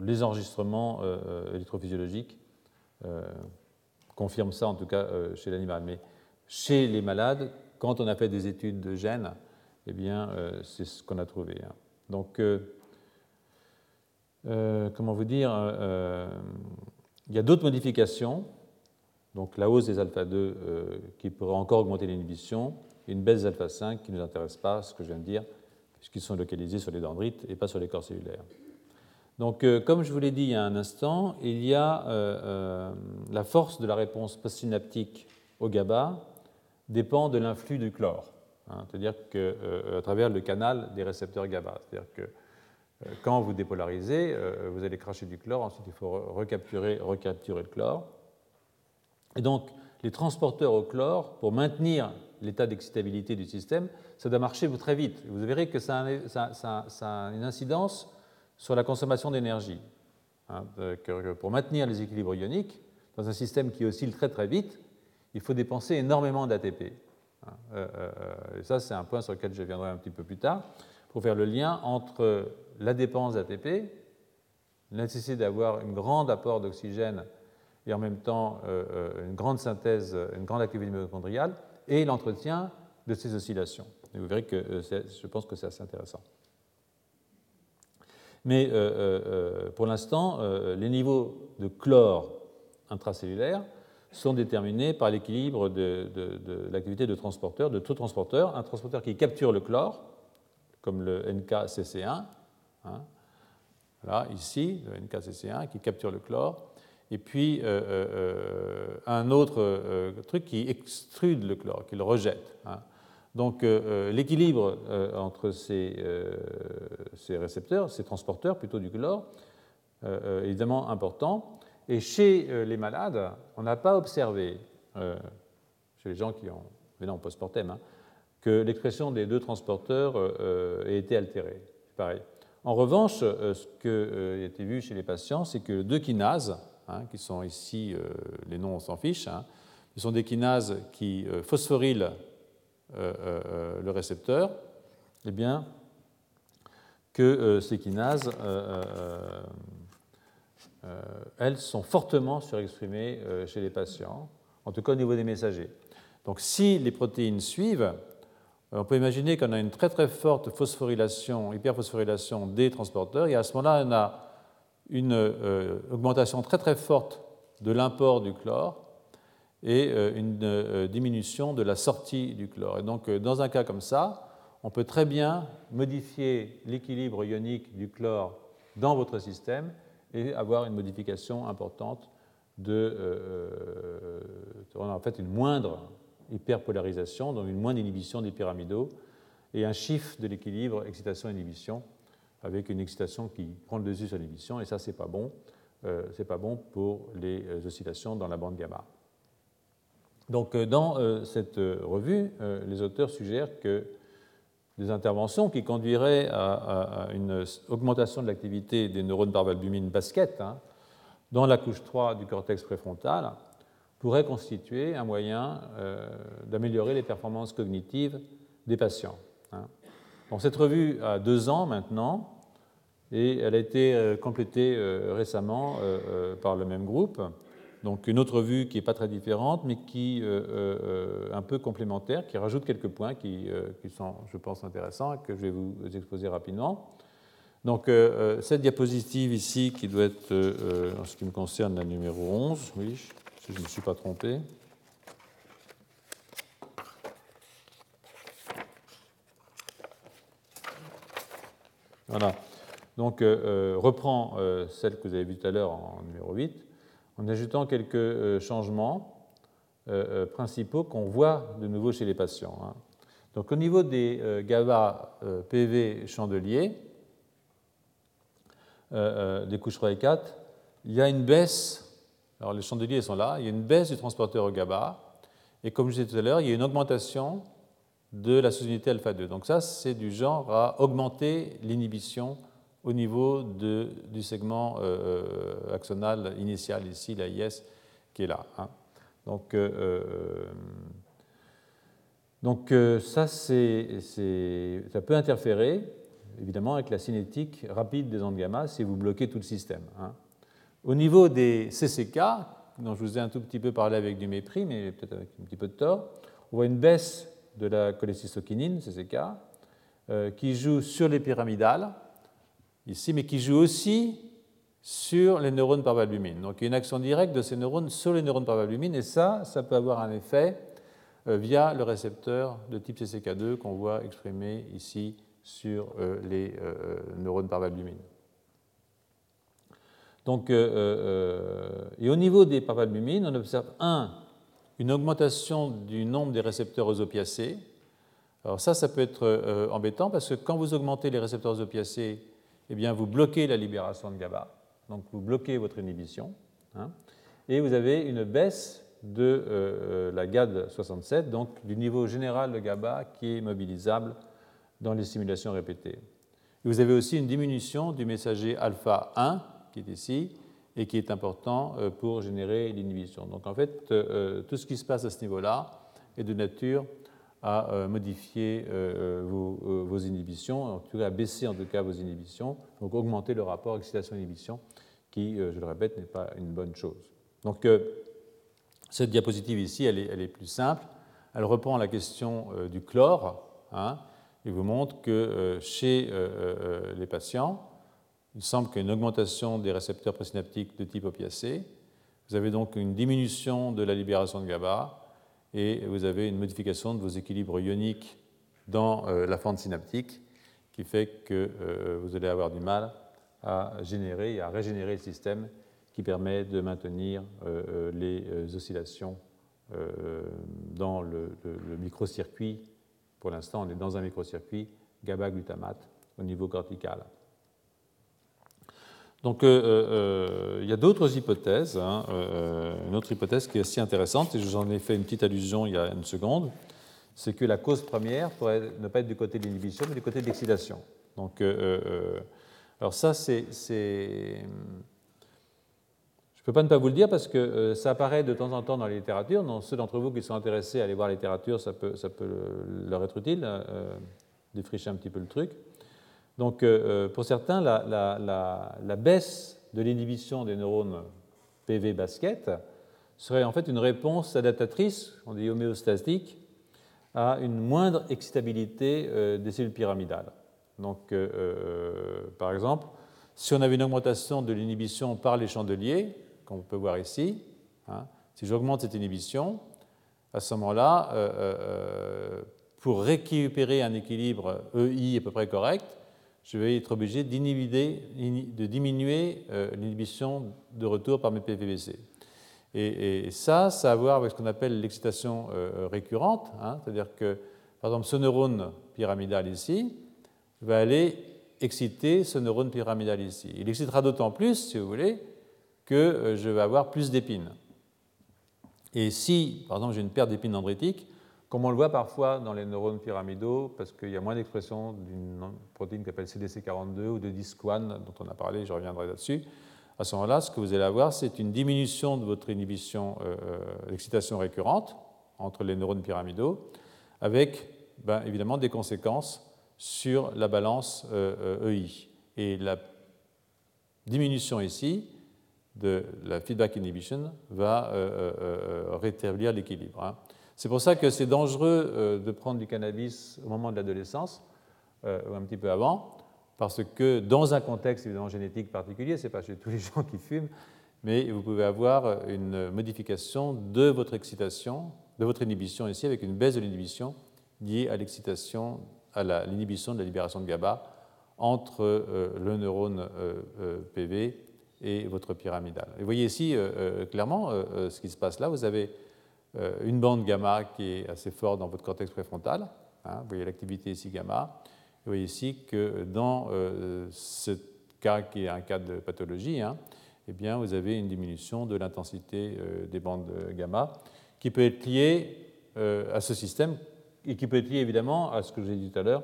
Speaker 2: les enregistrements euh, électrophysiologiques confirment ça, en tout cas chez l'animal. Mais chez les malades, quand on a fait des études de gènes, eh bien, c'est ce qu'on a trouvé. Hein. Donc, comment vous dire, il y a d'autres modifications, donc la hausse des alpha-2 qui pourrait encore augmenter l'inhibition, une baisse des alpha-5 qui ne nous intéresse pas, ce que je viens de dire, puisqu'ils sont localisés sur les dendrites et pas sur les corps cellulaires. Donc, euh, comme je vous l'ai dit il y a un instant, il y a euh, euh, la force de la réponse postsynaptique au GABA dépend de l'influx du chlore, hein. c'est-à-dire qu'à travers le canal des récepteurs GABA. C'est-à-dire que quand vous dépolarisez, vous allez cracher du chlore, ensuite il faut recapturer, recapturer le chlore. Et donc, les transporteurs au chlore, pour maintenir l'état d'excitabilité du système, ça doit marcher très vite. Vous verrez que ça a, une incidence sur la consommation d'énergie. Hein, pour maintenir les équilibres ioniques, dans un système qui oscille très très vite, il faut dépenser énormément d'ATP. Hein, euh, euh, et ça, c'est un point sur lequel je viendrai un petit peu plus tard, pour faire le lien entre la dépense d'ATP, la nécessité d'avoir un grand apport d'oxygène et en même temps euh, une grande synthèse, une grande activité mitochondriale, et l'entretien de ces oscillations. Et vous verrez que je pense que c'est assez intéressant. Mais pour l'instant, les niveaux de chlore intracellulaire sont déterminés par l'équilibre de, l'activité de transporteur, de tout transporteur, un transporteur qui capture le chlore, comme le NKCC1, hein, ici, le NKCC1 qui capture le chlore, et puis euh, euh, euh, un autre truc qui extrude le chlore, qui le rejette. Hein. Donc l'équilibre entre ces, récepteurs, ces transporteurs plutôt du chlore, est évidemment important. Et chez les malades, on n'a pas observé, chez les gens qui ont, mais non, post-mortem, hein, que l'expression des deux transporteurs ait été altérée. pareil. En revanche, ce qui a été vu chez les patients, c'est que deux kinases, hein, qui sont ici, les noms on s'en fiche, hein, ce sont des kinases qui phosphorylent le récepteur, eh bien, que ces kinases euh, elles sont fortement surexprimées euh, chez les patients, en tout cas au niveau des messagers. Donc si les protéines suivent, euh, on peut imaginer qu'on a une très très forte phosphorylation, hyperphosphorylation des transporteurs, et à ce moment-là, on a une augmentation très très forte de l'import du chlore et une diminution de la sortie du chlore. Et donc, dans un cas comme ça, on peut très bien modifier l'équilibre ionique du chlore dans votre système et avoir une modification importante de, euh, euh, en fait une moindre hyperpolarisation, donc une moindre inhibition des pyramidaux, et un chiffre de l'équilibre excitation-inhibition, avec une excitation qui prend le dessus sur l'inhibition, et ça, c'est pas bon. Euh, pas bon pour les oscillations dans la bande gamma. Donc, dans cette revue, les auteurs suggèrent que des interventions qui conduiraient à, une augmentation de l'activité des neurones par valbumine basket hein, dans la couche 3 du cortex préfrontal pourraient constituer un moyen euh, d'améliorer les performances cognitives des patients. Hein. cette revue a deux ans maintenant et elle a été euh, complétée euh, récemment par le même groupe donc une autre vue qui n'est pas très différente, mais qui est euh, euh, un peu complémentaire, qui rajoute quelques points qui, euh, qui, sont, je pense, intéressants et que je vais vous exposer rapidement. Donc cette diapositive ici, qui doit être, en ce qui me concerne, la numéro 11, oui, si je ne me suis pas trompé. Voilà. Donc, reprend celle que vous avez vue tout à l'heure en numéro 8 en ajoutant quelques euh, changements euh, euh, principaux qu'on voit de nouveau chez les patients. Hein. Donc au niveau des GABA PV chandeliers, des couches 3 et 4, il y a une baisse, alors les chandeliers sont là, il y a une baisse du transporteur GABA, et comme je disais tout à l'heure, il y a une augmentation de la sous-unité alpha-2. Donc ça, c'est du genre à augmenter l'inhibition au niveau du segment euh, euh, axonal initial, ici, la IS, qui est là. Hein. Donc, euh, donc ça, ça peut interférer, évidemment, avec la cinétique rapide des ondes gamma si vous bloquez tout le système. Hein. Au niveau des CCK, dont je vous ai un tout petit peu parlé avec du mépris, mais peut-être avec un petit peu de tort, on voit une baisse de la cholécystokinine, CCK, qui joue sur les pyramidales, ici, mais qui joue aussi sur les neurones par valbumine. Donc il y a une action directe de ces neurones sur les neurones par valbumine, et ça, ça peut avoir un effet euh, via le récepteur de type CCK2 qu'on voit exprimé ici sur euh, les euh, neurones par valbumine. Donc, et au niveau des parvalbumines, on observe un, une augmentation du nombre des récepteurs aux opiacés. Alors ça, ça peut être embêtant parce que quand vous augmentez les récepteurs opiacés, eh bien, vous bloquez la libération de GABA, donc vous bloquez votre inhibition, hein, et vous avez une baisse de la GAD67, donc du niveau général de GABA qui est mobilisable dans les simulations répétées. vous avez aussi une diminution du messager alpha 1, qui est ici, et qui est important euh, pour générer l'inhibition. Donc en fait, euh, euh, tout ce qui se passe à ce niveau-là est de nature à modifier vos, inhibitions, en tout cas à baisser en tout cas vos inhibitions, donc augmenter le rapport excitation-inhibition, qui, je le répète, n'est pas une bonne chose. Donc cette diapositive ici, elle est, plus simple. Elle reprend la question du chlore. Hein, il vous montre que euh, chez euh, euh, les patients, il semble qu'il y ait une augmentation des récepteurs présynaptiques de type opiacé. Vous avez donc une diminution de la libération de GABA et vous avez une modification de vos équilibres ioniques dans la fente synaptique qui fait que vous allez avoir du mal à générer et à régénérer le système qui permet de maintenir les oscillations dans le microcircuit pour l'instant, on est dans un microcircuit GABA-glutamate au niveau cortical. Donc, euh, euh, il y a d'autres hypothèses. Hein, euh, une autre hypothèse qui est aussi intéressante, et j'en ai fait une petite allusion il y a une seconde, c'est que la cause première pourrait ne pas être du côté de l'inhibition, mais du côté de l'excitation. Donc, alors ça, c'est je ne peux pas ne pas vous le dire parce que ça apparaît de temps en temps dans la littérature. Dans ceux d'entre vous qui sont intéressés à aller voir la littérature, ça peut, ça peut leur être utile, euh, défricher un petit peu le truc. Donc, euh, pour certains, la, baisse de l'inhibition des neurones PV basket serait en fait une réponse adaptatrice, on dit homéostatique, à une moindre excitabilité des cellules pyramidales. Donc, par exemple, si on avait une augmentation de l'inhibition par les chandeliers, on peut voir ici. Hein. Si j'augmente cette inhibition, à ce moment-là, euh, euh, euh, pour récupérer un équilibre EI à peu près correct, je vais être obligé de diminuer l'inhibition de retour par mes PVBC. Et, ça, ça a à voir avec ce qu'on appelle l'excitation récurrente, hein. c'est-à-dire que, par exemple, ce neurone pyramidal ici va aller exciter ce neurone pyramidal ici. Il excitera d'autant plus, si vous voulez, que euh, je vais avoir plus d'épines. Et si, par exemple, j'ai une perte d'épines dendritiques, comme on le voit parfois dans les neurones pyramidaux, parce qu'il y a moins d'expression d'une protéine qui s'appelle CDC42 ou de DISC1, dont on a parlé, je reviendrai là-dessus, à ce moment-là, ce que vous allez avoir, c'est une diminution de votre inhibition euh, euh, d'excitation récurrente entre les neurones pyramidaux, avec ben, évidemment des conséquences sur la balance EI. E Et la diminution ici de la feedback inhibition va euh, euh, euh, rétablir l'équilibre. Hein. C'est pour ça que c'est dangereux de prendre du cannabis au moment de l'adolescence, ou un petit peu avant, parce que dans un contexte évidemment génétique particulier, ce n'est pas chez tous les [laughs] gens qui fument, mais vous pouvez avoir une modification de votre excitation, de votre inhibition ici, avec une baisse de l'inhibition liée à l'excitation, à l'inhibition de la libération de GABA entre le neurone PV et votre pyramidale. Et vous voyez ici euh, euh, clairement euh, ce qui se passe là. Vous avez une bande gamma qui est assez forte dans votre cortex préfrontal. Hein. vous voyez l'activité ici gamma. Vous voyez ici que dans ce cas qui est un cas de pathologie, hein, eh bien, vous avez une diminution de l'intensité des bandes gamma qui peut être liée à ce système et qui peut être liée évidemment à ce que j'ai dit tout à l'heure,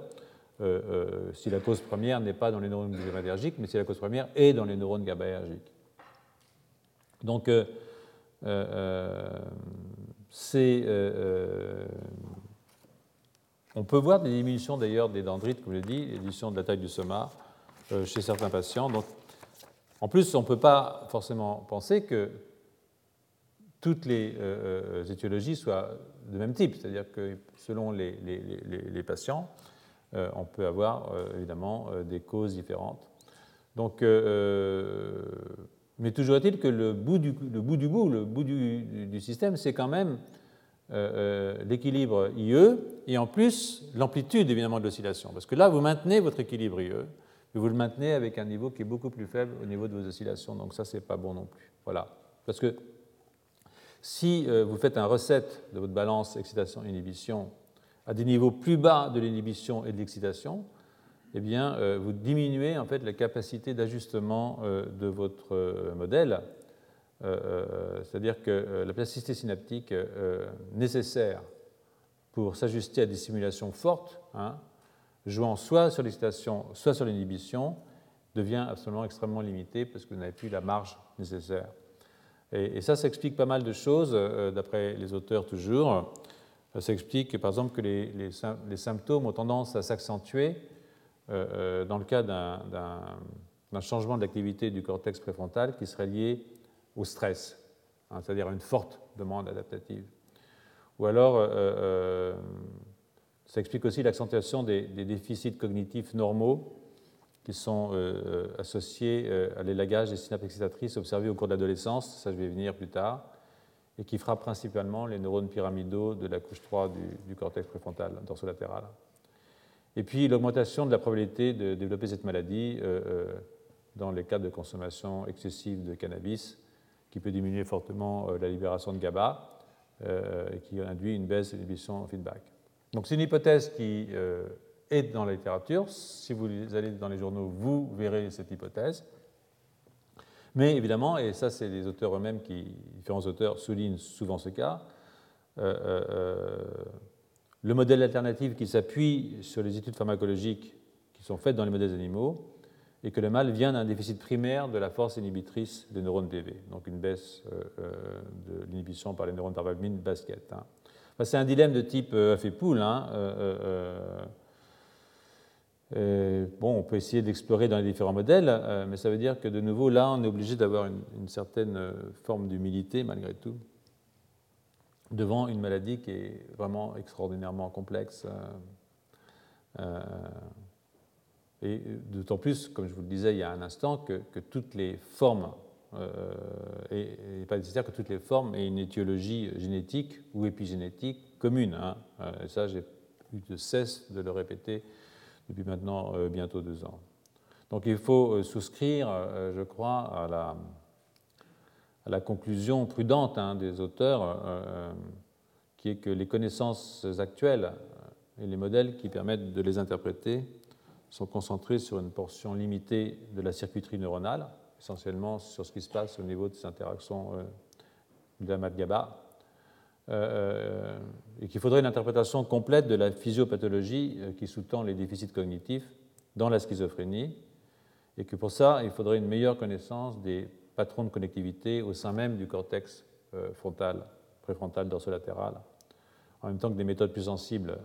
Speaker 2: euh, euh, si la cause première n'est pas dans les neurones GABAergiques, mais si la cause première est dans les neurones GABAergiques. Donc, euh, c'est, on peut voir des diminutions d'ailleurs des dendrites, comme je l'ai dit, diminution de la taille du soma chez certains patients. Donc, en plus, on ne peut pas forcément penser que toutes les étiologies soient de même type, c'est-à-dire que selon les, patients, euh, on peut avoir euh, évidemment euh, des causes différentes. Donc, mais toujours est-il que le bout du, bout le bout du, système, c'est quand même l'équilibre IE et en plus l'amplitude évidemment de l'oscillation. Parce que là, vous maintenez votre équilibre IE, mais vous le maintenez avec un niveau qui est beaucoup plus faible au niveau de vos oscillations. Donc ça, c'est pas bon non plus. Voilà. Parce que Si vous faites un recette de votre balance excitation-inhibition à des niveaux plus bas de l'inhibition et de l'excitation, eh bien, vous diminuez en fait la capacité d'ajustement de votre modèle. C'est-à-dire que la plasticité synaptique nécessaire pour s'ajuster à des simulations fortes, hein, jouant soit sur l'excitation, soit sur l'inhibition, devient absolument extrêmement limité parce que vous n'avez plus la marge nécessaire. Et, ça, ça explique pas mal de choses, euh, d'après les auteurs toujours. Ça explique, par exemple, que les, symptômes ont tendance à s'accentuer euh, euh, dans le cas d'un changement d'activité du cortex préfrontal qui serait lié au stress, hein, c'est-à-dire à une forte demande adaptative. Ou alors, euh, euh, ça explique aussi l'accentuation des, déficits cognitifs normaux qui sont euh, associés à l'élagage des synapses excitatrices observées au cours de l'adolescence, ça je vais y venir plus tard, et qui frappent principalement les neurones pyramidaux de la couche 3 du, cortex préfrontal dorsolatéral. Et puis l'augmentation de la probabilité de développer cette maladie dans les cas de consommation excessive de cannabis, qui peut diminuer fortement la libération de GABA euh, qui induit une baisse de l'inhibition feedback. Donc c'est une hypothèse qui euh, est dans la littérature. Si vous allez dans les journaux, vous verrez cette hypothèse. Mais évidemment, et ça c'est les auteurs eux-mêmes qui, différents auteurs soulignent souvent ce cas, euh, le modèle alternatif qui s'appuie sur les études pharmacologiques qui sont faites dans les modèles animaux et que le mal vient d'un déficit primaire de la force inhibitrice des neurones DV, donc une baisse euh, euh, de l'inhibition par les neurones tarvalmine basket. Hein. c'est un dilemme de type euh, et poule. Hein, bon, on peut essayer d'explorer dans les différents modèles, mais ça veut dire que de nouveau, là, on est obligé d'avoir une, certaine forme d'humilité, malgré tout, devant une maladie qui est vraiment extraordinairement complexe. Et d'autant plus, comme je vous le disais il y a un instant, que, toutes les formes, euh, et, pas nécessaire que toutes les formes aient une étiologie génétique ou épigénétique commune. Hein. Euh, et ça, j'ai eu de cesse de le répéter depuis maintenant euh, bientôt deux ans. Donc il faut euh, souscrire, je crois, à la, la conclusion prudente hein, des auteurs, qui est que les connaissances actuelles et les modèles qui permettent de les interpréter sont concentrés sur une portion limitée de la circuiterie neuronale, essentiellement sur ce qui se passe au niveau de ces interactions euh, de la GABA, euh, euh, et qu'il faudrait une interprétation complète de la physiopathologie qui sous-tend les déficits cognitifs dans la schizophrénie, et que pour ça, il faudrait une meilleure connaissance des patrons de connectivité au sein même du cortex frontal, préfrontal dorsolatéral, en même temps que des méthodes plus sensibles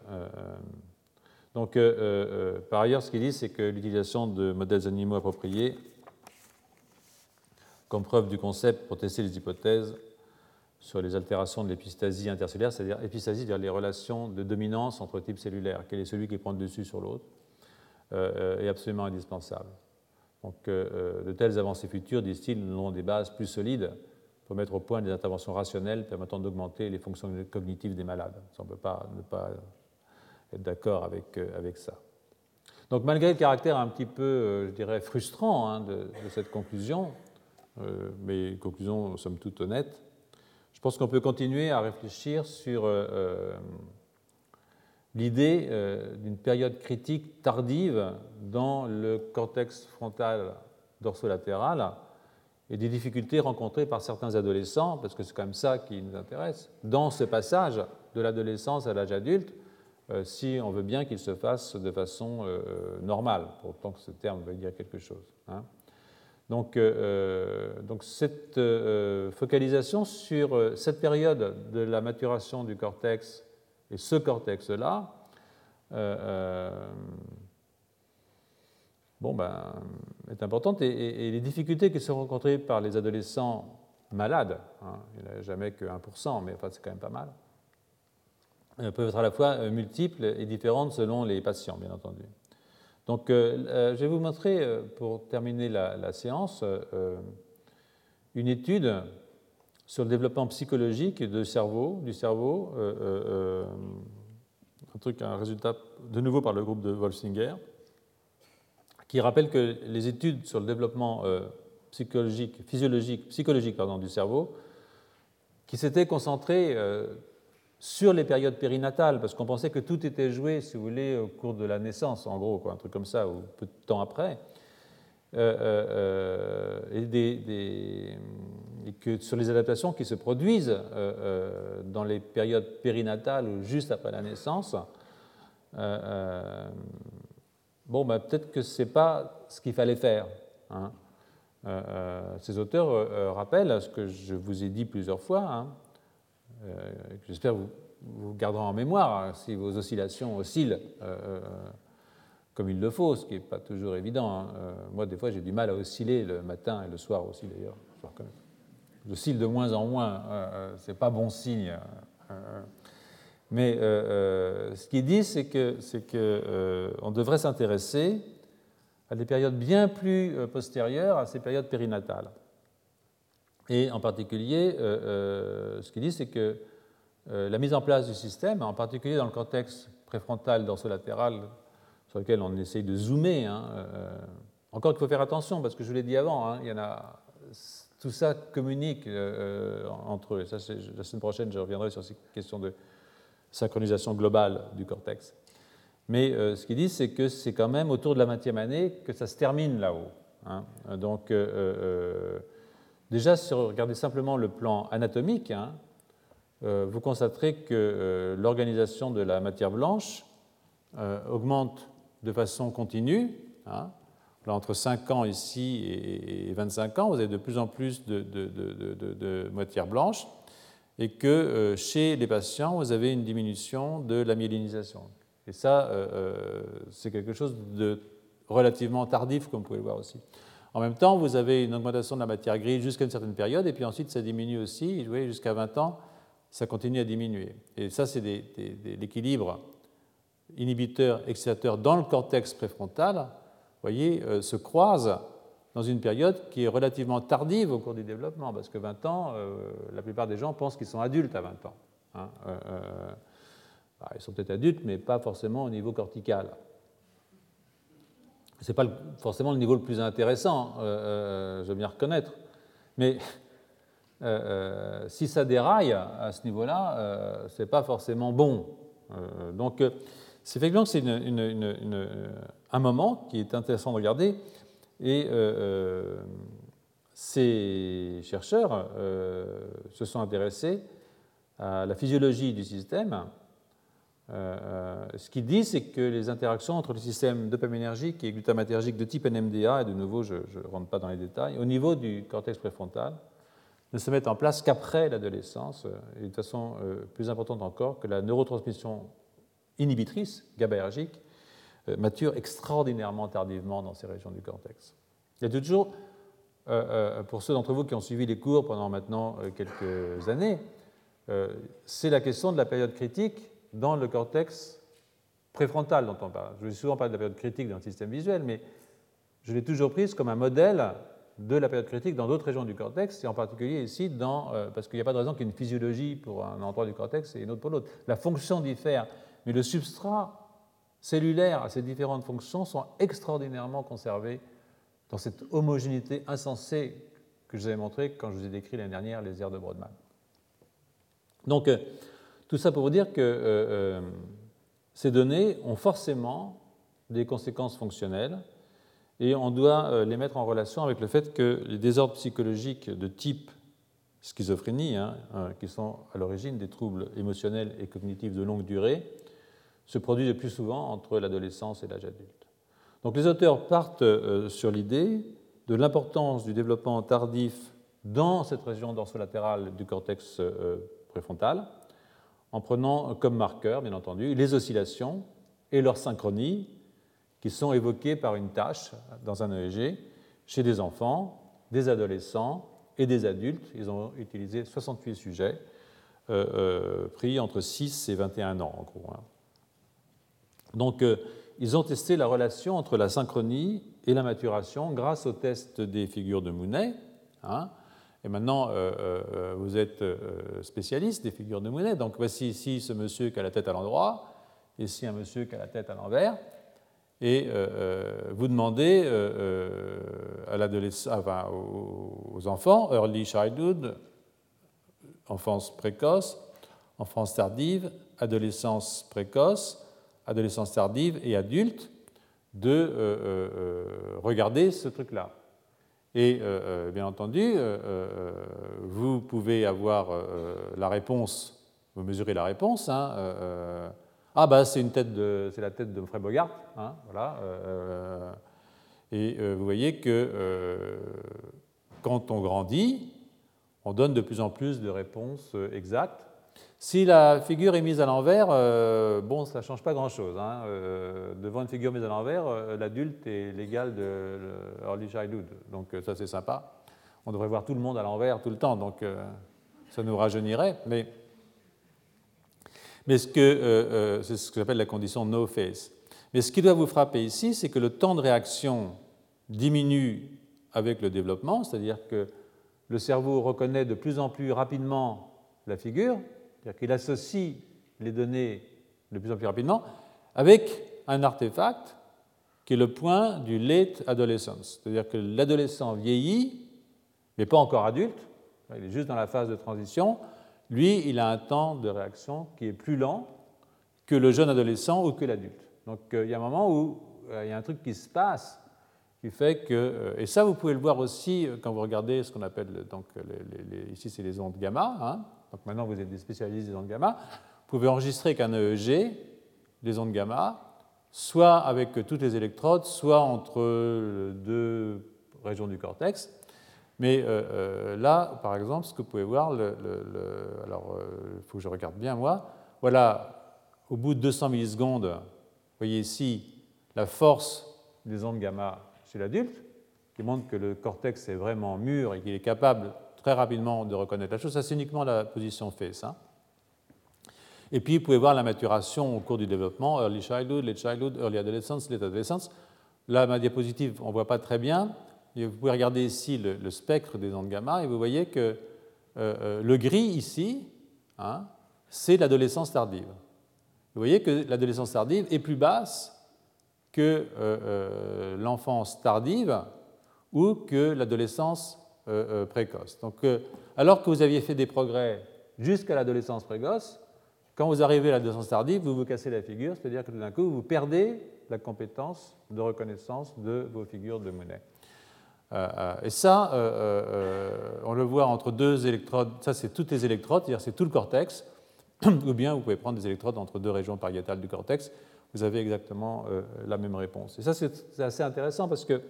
Speaker 2: donc, euh, euh, par ailleurs, ce qu'il dit, c'est que l'utilisation de modèles animaux appropriés comme preuve du concept pour tester les hypothèses sur les altérations de l'épistasie intercellulaire, c'est-à-dire épistasie, c'est-à-dire les relations de dominance entre types cellulaires, quel est celui qui prend le dessus sur l'autre, euh, est absolument indispensable. Donc, de telles avancées futures, disent-ils, ont des bases plus solides pour mettre au point des interventions rationnelles permettant d'augmenter les fonctions cognitives des malades. on ne peut pas ne pas être d'accord avec, euh, avec ça. Donc malgré le caractère un petit peu, euh, je dirais, frustrant hein, de, cette conclusion, euh, mais une conclusion somme toute honnête, je pense qu'on peut continuer à réfléchir sur l'idée d'une période critique tardive dans le cortex frontal dorsolatéral et des difficultés rencontrées par certains adolescents, parce que c'est quand même ça qui nous intéresse, dans ce passage de l'adolescence à l'âge adulte, euh, si on veut bien qu'il se fasse de façon euh, normale, pour autant que ce terme veuille dire quelque chose. Hein. Donc, euh, donc, cette focalisation sur cette période de la maturation du cortex et ce cortex-là, bon, ben, est importante et, les difficultés qui sont rencontrées par les adolescents malades, hein, il n'y en a jamais que 1%, mais enfin, c'est quand même pas mal, euh, peuvent être à la fois euh, multiples et différentes selon les patients, bien entendu. Donc, euh, je vais vous montrer, pour terminer la, séance, une étude sur le développement psychologique du cerveau, du cerveau un truc, un résultat de nouveau par le groupe de Wolfsinger, qui rappelle que les études sur le développement psychologique, physiologique, psychologique pardon, du cerveau qui s'était concentré sur les périodes périnatales, parce qu'on pensait que tout était joué, si vous voulez, au cours de la naissance, en gros, quoi, un truc comme ça, ou peu de temps après. Et, des, et, que sur les adaptations qui se produisent dans les périodes périnatales ou juste après la naissance, bon, ben, peut-être que ce n'est pas ce qu'il fallait faire. Hein. Euh, euh, ces auteurs euh, rappellent ce que je vous ai dit plusieurs fois, hein, que j'espère vous, vous garderez en mémoire hein, si vos oscillations oscillent comme il le faut, ce qui n'est pas toujours évident. moi, des fois, j'ai du mal à osciller le matin et le soir aussi, d'ailleurs. J'oscille de moins en moins, ce n'est pas bon signe. Mais ce qu'il dit, c'est qu'on que, devrait s'intéresser à des périodes bien plus euh, postérieures à ces périodes périnatales. Et en particulier, euh, euh, ce qu'il dit, c'est que la mise en place du système, en particulier dans le contexte préfrontal dorsolatéral sur lequel on essaye de zoomer, hein, encore qu'il faut faire attention, parce que je vous l'ai dit avant, hein, il y en a, tout ça communique entre eux. ça, la semaine prochaine, je reviendrai sur ces questions de synchronisation globale du cortex. Mais euh, ce qu'ils disent, c'est que c'est quand même autour de la 20e année que ça se termine là-haut. Hein. Donc, euh, euh, déjà, si vous regardez simplement le plan anatomique, vous constaterez que l'organisation de la matière blanche augmente de façon continue. Hein. Là, entre 5 ans ici et 25 ans, vous avez de plus en plus de, matière blanche et que chez les patients, vous avez une diminution de la myélinisation. Et ça, euh, euh, c'est quelque chose de relativement tardif, comme vous pouvez le voir aussi. En même temps, vous avez une augmentation de la matière grise jusqu'à une certaine période, et puis ensuite ça diminue aussi. Jusqu'à 20 ans, ça continue à diminuer. Et ça, c'est l'équilibre inhibiteur-excitateur dans le cortex préfrontal, voyez, euh, se croise dans une période qui est relativement tardive au cours du développement, parce que 20 ans, la plupart des gens pensent qu'ils sont adultes à 20 ans. Hein, ah, ils sont peut-être adultes, mais pas forcément au niveau cortical. Ce n'est pas forcément le niveau le plus intéressant, euh, euh, je veux bien reconnaître. Mais [laughs] euh, si ça déraille à ce niveau-là, ce n'est pas forcément bon. donc, c'est effectivement c'est un moment qui est intéressant de regarder. Et ces chercheurs se sont intéressés à la physiologie du système euh, euh, ce qu'il dit, c'est que les interactions entre le système dopaminergique et glutamatergique de type NMDA, et de nouveau, je ne rentre pas dans les détails, au niveau du cortex préfrontal, ne se mettent en place qu'après l'adolescence, euh, et de façon plus importante encore que la neurotransmission inhibitrice, GABAergique, mature extraordinairement tardivement dans ces régions du cortex. Il y a toujours, pour ceux d'entre vous qui ont suivi les cours pendant maintenant quelques années, c'est la question de la période critique dans le cortex préfrontal dont on parle. Je vais souvent parler de la période critique dans le système visuel, mais je l'ai toujours prise comme un modèle de la période critique dans d'autres régions du cortex, et en particulier ici, dans, euh, parce qu'il n'y a pas de raison qu'il y ait une physiologie pour un endroit du cortex et une autre pour l'autre. La fonction diffère, mais le substrat cellulaire à ces différentes fonctions sont extraordinairement conservés dans cette homogénéité insensée que je vous avais montré quand je vous ai décrit l'année dernière les aires de Brodmann. Donc, euh, tout ça pour vous dire que euh, euh, ces données ont forcément des conséquences fonctionnelles et on doit les mettre en relation avec le fait que les désordres psychologiques de type schizophrénie, hein, qui sont à l'origine des troubles émotionnels et cognitifs de longue durée, se produisent le plus souvent entre l'adolescence et l'âge adulte. Donc les auteurs partent sur l'idée de l'importance du développement tardif dans cette région dorsolatérale du cortex préfrontal, en prenant comme marqueur, bien entendu, les oscillations et leur synchronie qui sont évoquées par une tâche dans un EEG chez des enfants, des adolescents et des adultes. Ils ont utilisé 68 sujets euh, euh, pris entre 6 et 21 ans, en gros. Hein. Donc, euh, ils ont testé la relation entre la synchronie et la maturation grâce au test des figures de Mounet. Hein, et maintenant, euh, euh, vous êtes spécialiste des figures de monnaie. Donc voici ici ce monsieur qui a la tête à l'endroit, ici un monsieur qui a la tête à l'envers. Et vous demandez à enfin, aux enfants, early childhood, enfance précoce, enfance tardive, adolescence précoce, adolescence tardive et adulte, de regarder ce truc-là. Et bien entendu, vous pouvez avoir la réponse, vous mesurez la réponse. Hein, ah bah c'est une tête de, c'est la tête de Fred Bogart, hein, voilà. et vous voyez que quand on grandit, on donne de plus en plus de réponses euh, exactes. Si la figure est mise à l'envers, euh, bon, ça ne change pas grand-chose. Hein. Euh, devant une figure mise à l'envers, l'adulte est l'égal de early childhood. Donc ça, c'est sympa. On devrait voir tout le monde à l'envers tout le temps, donc ça nous rajeunirait. Mais, ce c'est ce que j'appelle la condition no face. Mais ce qui doit vous frapper ici, c'est que le temps de réaction diminue avec le développement, c'est-à-dire que le cerveau reconnaît de plus en plus rapidement la figure, c'est-à-dire qu'il associe les données de plus en plus rapidement, avec un artefact qui est le point du late adolescence, c'est-à-dire que l'adolescent vieillit, mais pas encore adulte, il est juste dans la phase de transition, lui, il a un temps de réaction qui est plus lent que le jeune adolescent ou que l'adulte. Donc euh, il y a un moment où euh, il y a un truc qui se passe qui fait que, euh, et ça vous pouvez le voir aussi quand vous regardez ce qu'on appelle, donc, ici c'est les ondes gamma, hein. Donc maintenant vous êtes des spécialistes des ondes gamma, vous pouvez enregistrer qu'un EEG, les ondes gamma, soit avec toutes les électrodes, soit entre deux régions du cortex. Mais euh, là, par exemple, ce que vous pouvez voir, alors il faut que je regarde bien moi, voilà, au bout de 200 millisecondes, vous voyez ici la force des ondes gamma chez l'adulte, qui montre que le cortex est vraiment mûr et qu'il est capable très rapidement de reconnaître la chose. Ça, c'est uniquement la position face. Hein. Et puis, vous pouvez voir la maturation au cours du développement, early childhood, late childhood, early adolescence, late adolescence. Là, ma diapositive, on ne voit pas très bien. Vous pouvez regarder ici le, spectre des ondes gamma et vous voyez que euh, euh, le gris ici, hein, c'est l'adolescence tardive. Vous voyez que l'adolescence tardive est plus basse que euh, l'enfance tardive ou que l'adolescence euh, précoce. Donc, alors que vous aviez fait des progrès jusqu'à l'adolescence précoce, quand vous arrivez à l'adolescence tardive, vous vous cassez la figure, c'est-à-dire que tout d'un coup, vous perdez la compétence de reconnaissance de vos figures de monnaie. et ça, on le voit entre deux électrodes, ça c'est toutes les électrodes, c'est-à-dire c'est tout le cortex, [clears throat] ou bien vous pouvez prendre des électrodes entre deux régions pariétales du cortex, vous avez exactement euh, la même réponse. Et ça, c'est assez intéressant parce que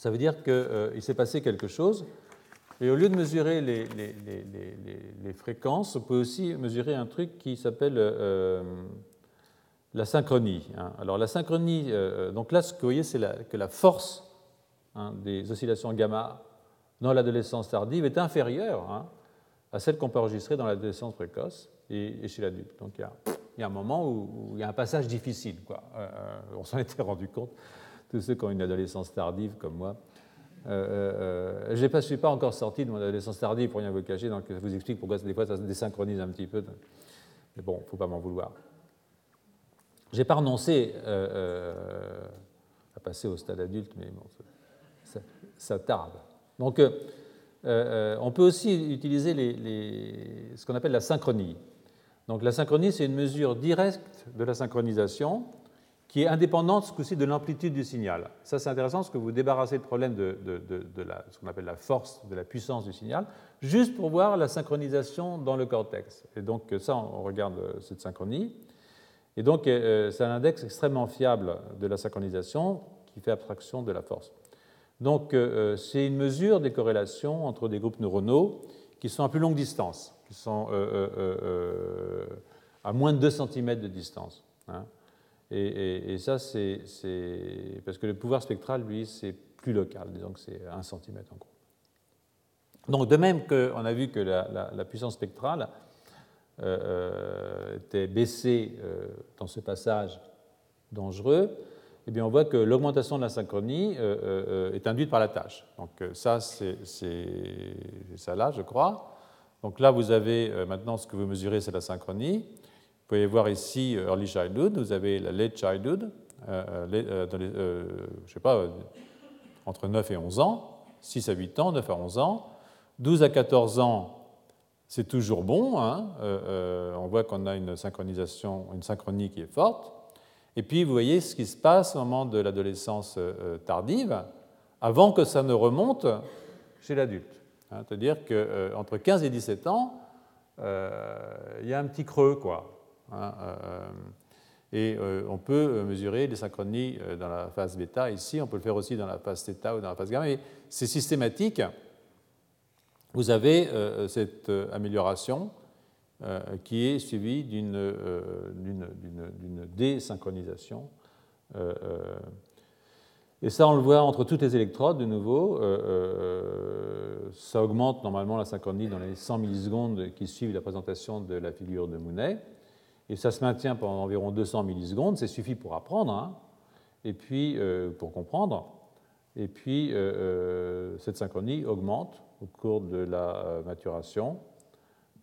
Speaker 2: ça veut dire qu'il euh, s'est passé quelque chose. Et au lieu de mesurer les, fréquences, on peut aussi mesurer un truc qui s'appelle euh, la synchronie. Hein. Alors la synchronie, donc là, ce que vous voyez, c'est que la force hein, des oscillations gamma dans l'adolescence tardive est inférieure hein, à celle qu'on peut enregistrer dans l'adolescence précoce et, chez l'adulte. Donc il y a un moment où, il y a un passage difficile. Euh, euh, on s'en était rendu compte, tous ceux qui ont une adolescence tardive comme moi. Euh, je ne suis pas encore sorti de mon adolescence tardive pour rien vous cacher, donc ça vous explique pourquoi des fois ça se désynchronise un petit peu. Mais bon, il ne faut pas m'en vouloir. Je n'ai pas renoncé à passer au stade adulte, mais ça, tarde. Donc, on peut aussi utiliser ce qu'on appelle la synchronie. Donc la synchronie, c'est une mesure directe de la synchronisation qui est indépendante ce coup-ci de l'amplitude du signal. Ça, c'est intéressant parce que vous débarrassez le problème de, ce qu'on appelle la force, de la puissance du signal, juste pour voir la synchronisation dans le cortex. Et donc ça, on regarde euh, cette synchronie. Et donc euh, c'est un index extrêmement fiable de la synchronisation qui fait abstraction de la force. Donc euh, c'est une mesure des corrélations entre des groupes neuronaux qui sont à plus longue distance qui sont euh, euh, euh, à moins de 2 cm de distance. Hein. Et, ça, c'est parce que le pouvoir spectral, lui, c'est plus local, disons que c'est 1 cm en gros. Donc, de même qu'on a vu que la, puissance spectrale était baissée dans ce passage dangereux, eh bien, on voit que l'augmentation de la synchronie est induite par la tâche. Donc, ça, c'est ça là, je crois. Donc là, vous avez euh, maintenant ce que vous mesurez, c'est la synchronie. Vous pouvez voir ici euh, early childhood, vous avez la late childhood, euh, je ne sais pas, entre 9 et 11 ans, 6 à 8 ans, 9 à 11 ans, 12 à 14 ans, c'est toujours bon. Hein, on voit qu'on a une synchronisation, une synchronie qui est forte. Et puis, vous voyez ce qui se passe au moment de l'adolescence tardive, avant que ça ne remonte chez l'adulte. Hein, c'est-à-dire qu'entre 15 et 17 ans, il y a un petit creux, quoi. Hein, et euh, on peut euh, mesurer les synchronies euh, dans la phase bêta ici, on peut le faire aussi dans la phase θ ou dans la phase gamma, mais c'est systématique. Vous avez cette amélioration qui est suivie d'une désynchronisation. Et ça, on le voit entre toutes les électrodes, de nouveau. ça augmente normalement la synchronie dans les 100 millisecondes qui suivent la présentation de la figure de Mounet et ça se maintient pendant environ 200 millisecondes, c'est suffit pour apprendre, hein, et puis euh, pour comprendre. Et puis euh, euh, cette synchronie augmente au cours de la maturation.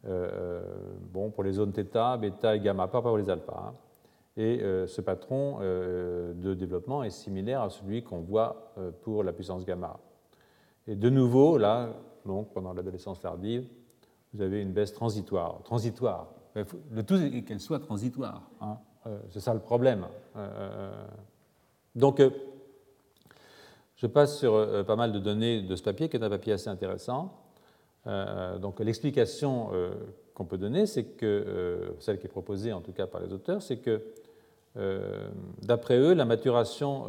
Speaker 2: bon, pour les zones θ, bêta et gamma, pas pour les alpha. Hein. Et ce patron de développement est similaire à celui qu'on voit pour la puissance gamma. Et de nouveau, là, donc pendant l'adolescence tardive, vous avez une baisse transitoire. Transitoire, le tout est qu'elle soit transitoire. Hein. Euh, c'est ça le problème. Euh, euh, donc, je passe sur pas mal de données de ce papier, qui est un papier assez intéressant. donc, l'explication qu'on peut donner, c'est que, celle qui est proposée en tout cas par les auteurs, c'est que, d'après eux, la maturation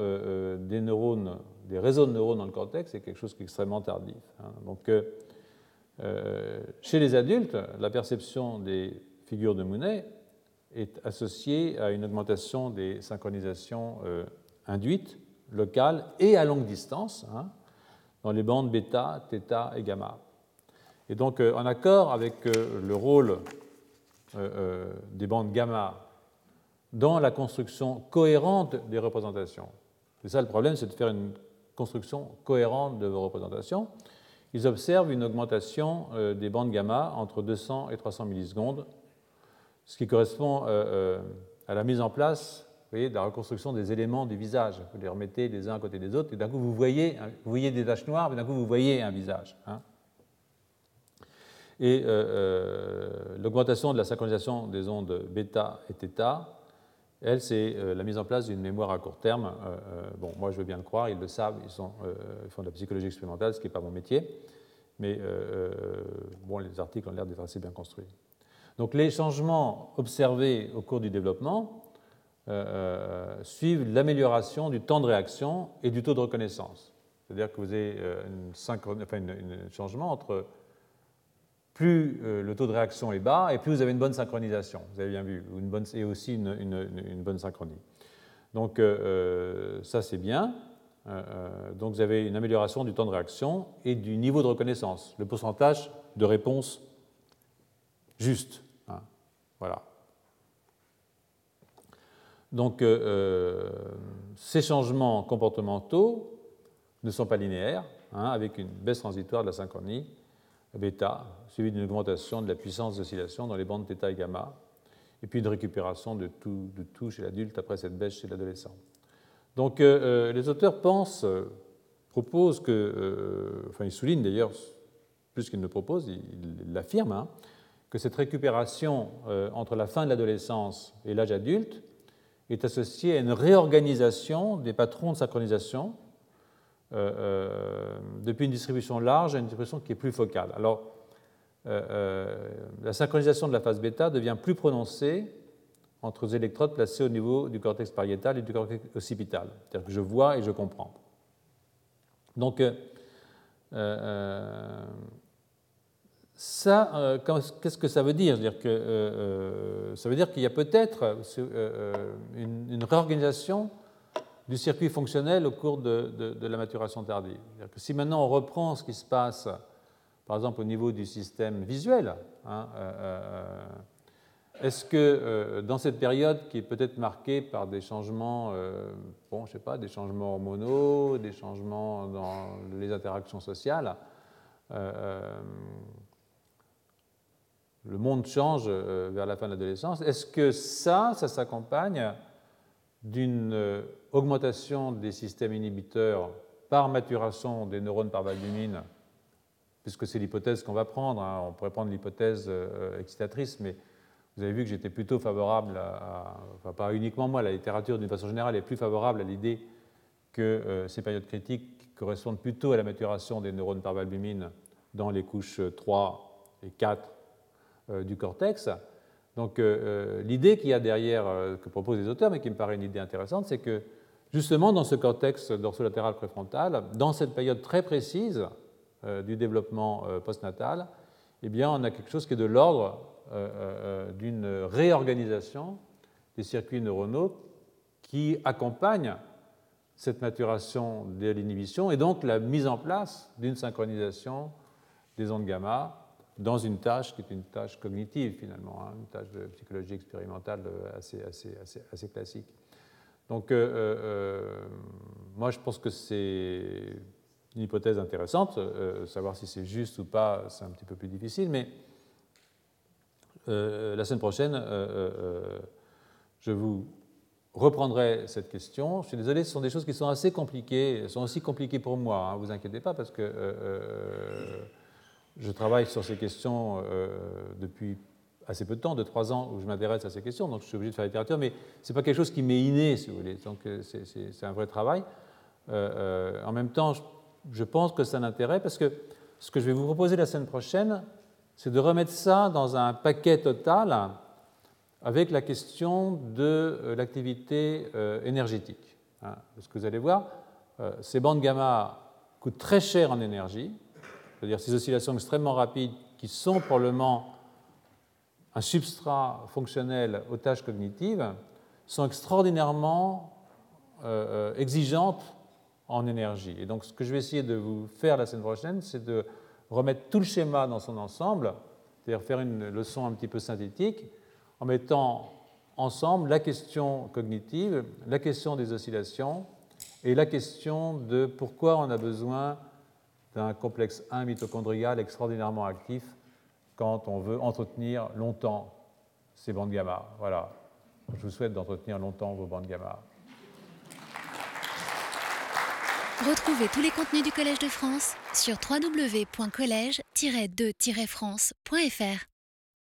Speaker 2: des neurones, des réseaux de neurones dans le cortex, est quelque chose qui est extrêmement tardif. Hein. Donc, chez les adultes, la perception des figure de Mounet est associée à une augmentation des synchronisations euh, induites, locales et à longue distance, hein, dans les bandes bêta, θ et gamma. Et donc, euh, en accord avec euh, le rôle des bandes gamma dans la construction cohérente des représentations, c'est ça le problème, c'est de faire une construction cohérente de vos représentations, ils observent une augmentation des bandes gamma entre 200 et 300 millisecondes ce qui correspond euh, euh, à la mise en place voyez, de la reconstruction des éléments du visage. Vous les remettez les uns à côté des autres, et d'un coup vous voyez, vous voyez des taches noires, et d'un coup vous voyez un visage. Hein. Et euh, l'augmentation de la synchronisation des ondes bêta et θ, elle, c'est la mise en place d'une mémoire à court terme. bon, moi, je veux bien le croire, ils le savent, ils, ils font de la psychologie expérimentale, ce qui n'est pas mon métier, mais bon, les articles ont l'air d'être assez bien construits. Donc les changements observés au cours du développement euh, euh, suivent l'amélioration du temps de réaction et du taux de reconnaissance. C'est-à-dire que vous avez euh, un changement entre plus le taux de réaction est bas et plus vous avez une bonne synchronisation. Vous avez bien vu, et aussi une, bonne synchronie. Donc ça c'est bien. donc vous avez une amélioration du temps de réaction et du niveau de reconnaissance, le pourcentage de réponse juste. Voilà. Donc, euh, euh, ces changements comportementaux ne sont pas linéaires, hein, avec une baisse transitoire de la synchronie bêta, suivie d'une augmentation de la puissance d'oscillation dans les bandes θ et gamma, et puis une récupération de tout, chez l'adulte après cette baisse chez l'adolescent. Donc, euh, les auteurs pensent, proposent que, enfin, ils soulignent d'ailleurs, plus qu'ils ne proposent, ils l'affirment, hein, que cette récupération euh, entre la fin de l'adolescence et l'âge adulte est associée à une réorganisation des patrons de synchronisation euh, euh, depuis une distribution large à une distribution qui est plus focale. Alors, la synchronisation de la phase bêta devient plus prononcée entre les électrodes placées au niveau du cortex pariétal et du cortex occipital. C'est-à-dire que je vois et je comprends. Donc, ça, euh, qu'est-ce que ça veut dire, dire que, euh, euh, Ça veut dire qu'il y a peut-être une, réorganisation du circuit fonctionnel au cours de, la maturation tardive. Que si maintenant on reprend ce qui se passe, par exemple au niveau du système visuel, hein, est-ce que dans cette période qui est peut-être marquée par des changements, bon, je sais pas, des changements hormonaux, des changements dans les interactions sociales, le monde change euh, vers la fin de l'adolescence, est-ce que ça, ça s'accompagne d'une euh, augmentation des systèmes inhibiteurs par maturation des neurones par valbumine puisque c'est l'hypothèse qu'on va prendre. Hein. On pourrait prendre l'hypothèse excitatrice, mais vous avez vu que j'étais plutôt favorable, à, enfin pas uniquement moi, la littérature d'une façon générale est plus favorable à l'idée que ces périodes critiques correspondent plutôt à la maturation des neurones par valbumine dans les couches 3 et 4 du cortex. Donc euh, euh, l'idée qu'il y a derrière, euh, que proposent les auteurs, mais qui me paraît une idée intéressante, c'est que justement dans ce cortex dorsolatéral préfrontal, dans cette période très précise du développement postnatal, eh bien, on a quelque chose qui est de l'ordre d'une réorganisation des circuits neuronaux qui accompagne cette maturation de l'inhibition et donc la mise en place d'une synchronisation des ondes gamma dans une tâche qui est une tâche cognitive finalement, hein, une tâche de psychologie expérimentale assez, assez, assez, assez classique. Donc euh, euh, euh, moi je pense que c'est une hypothèse intéressante, savoir si c'est juste ou pas c'est un petit peu plus difficile, mais la semaine prochaine je vous reprendrai cette question. Je suis désolé, ce sont des choses qui sont assez compliquées, elles sont aussi compliquées pour moi, ne hein, vous inquiétez pas, parce que je travaille sur ces questions euh, depuis assez peu de temps, de trois ans, où je m'intéresse à ces questions, donc je suis obligé de faire la littérature, mais ce n'est pas quelque chose qui m'est inné, si vous voulez, donc euh, c'est un vrai travail. Euh, en même temps, je pense que c'est un intérêt, parce que ce que je vais vous proposer la semaine prochaine, c'est de remettre ça dans un paquet total avec la question de l'activité énergétique. Hein. Parce que vous allez voir, ces bandes gamma coûtent très cher en énergie, c'est-à-dire ces oscillations extrêmement rapides qui sont probablement un substrat fonctionnel aux tâches cognitives, sont extraordinairement euh, euh, exigeantes en énergie. Et donc ce que je vais essayer de vous faire la semaine prochaine, c'est de remettre tout le schéma dans son ensemble, c'est-à-dire faire une leçon un petit peu synthétique, en mettant ensemble la question cognitive, la question des oscillations et la question de pourquoi on a besoin d'un complexe 1 mitochondrial extraordinairement actif quand on veut entretenir longtemps ces bandes gamma. Voilà. Je vous souhaite d'entretenir longtemps vos bandes gamma.
Speaker 1: Retrouvez tous les contenus du Collège de France sur www.colège-2-france.fr.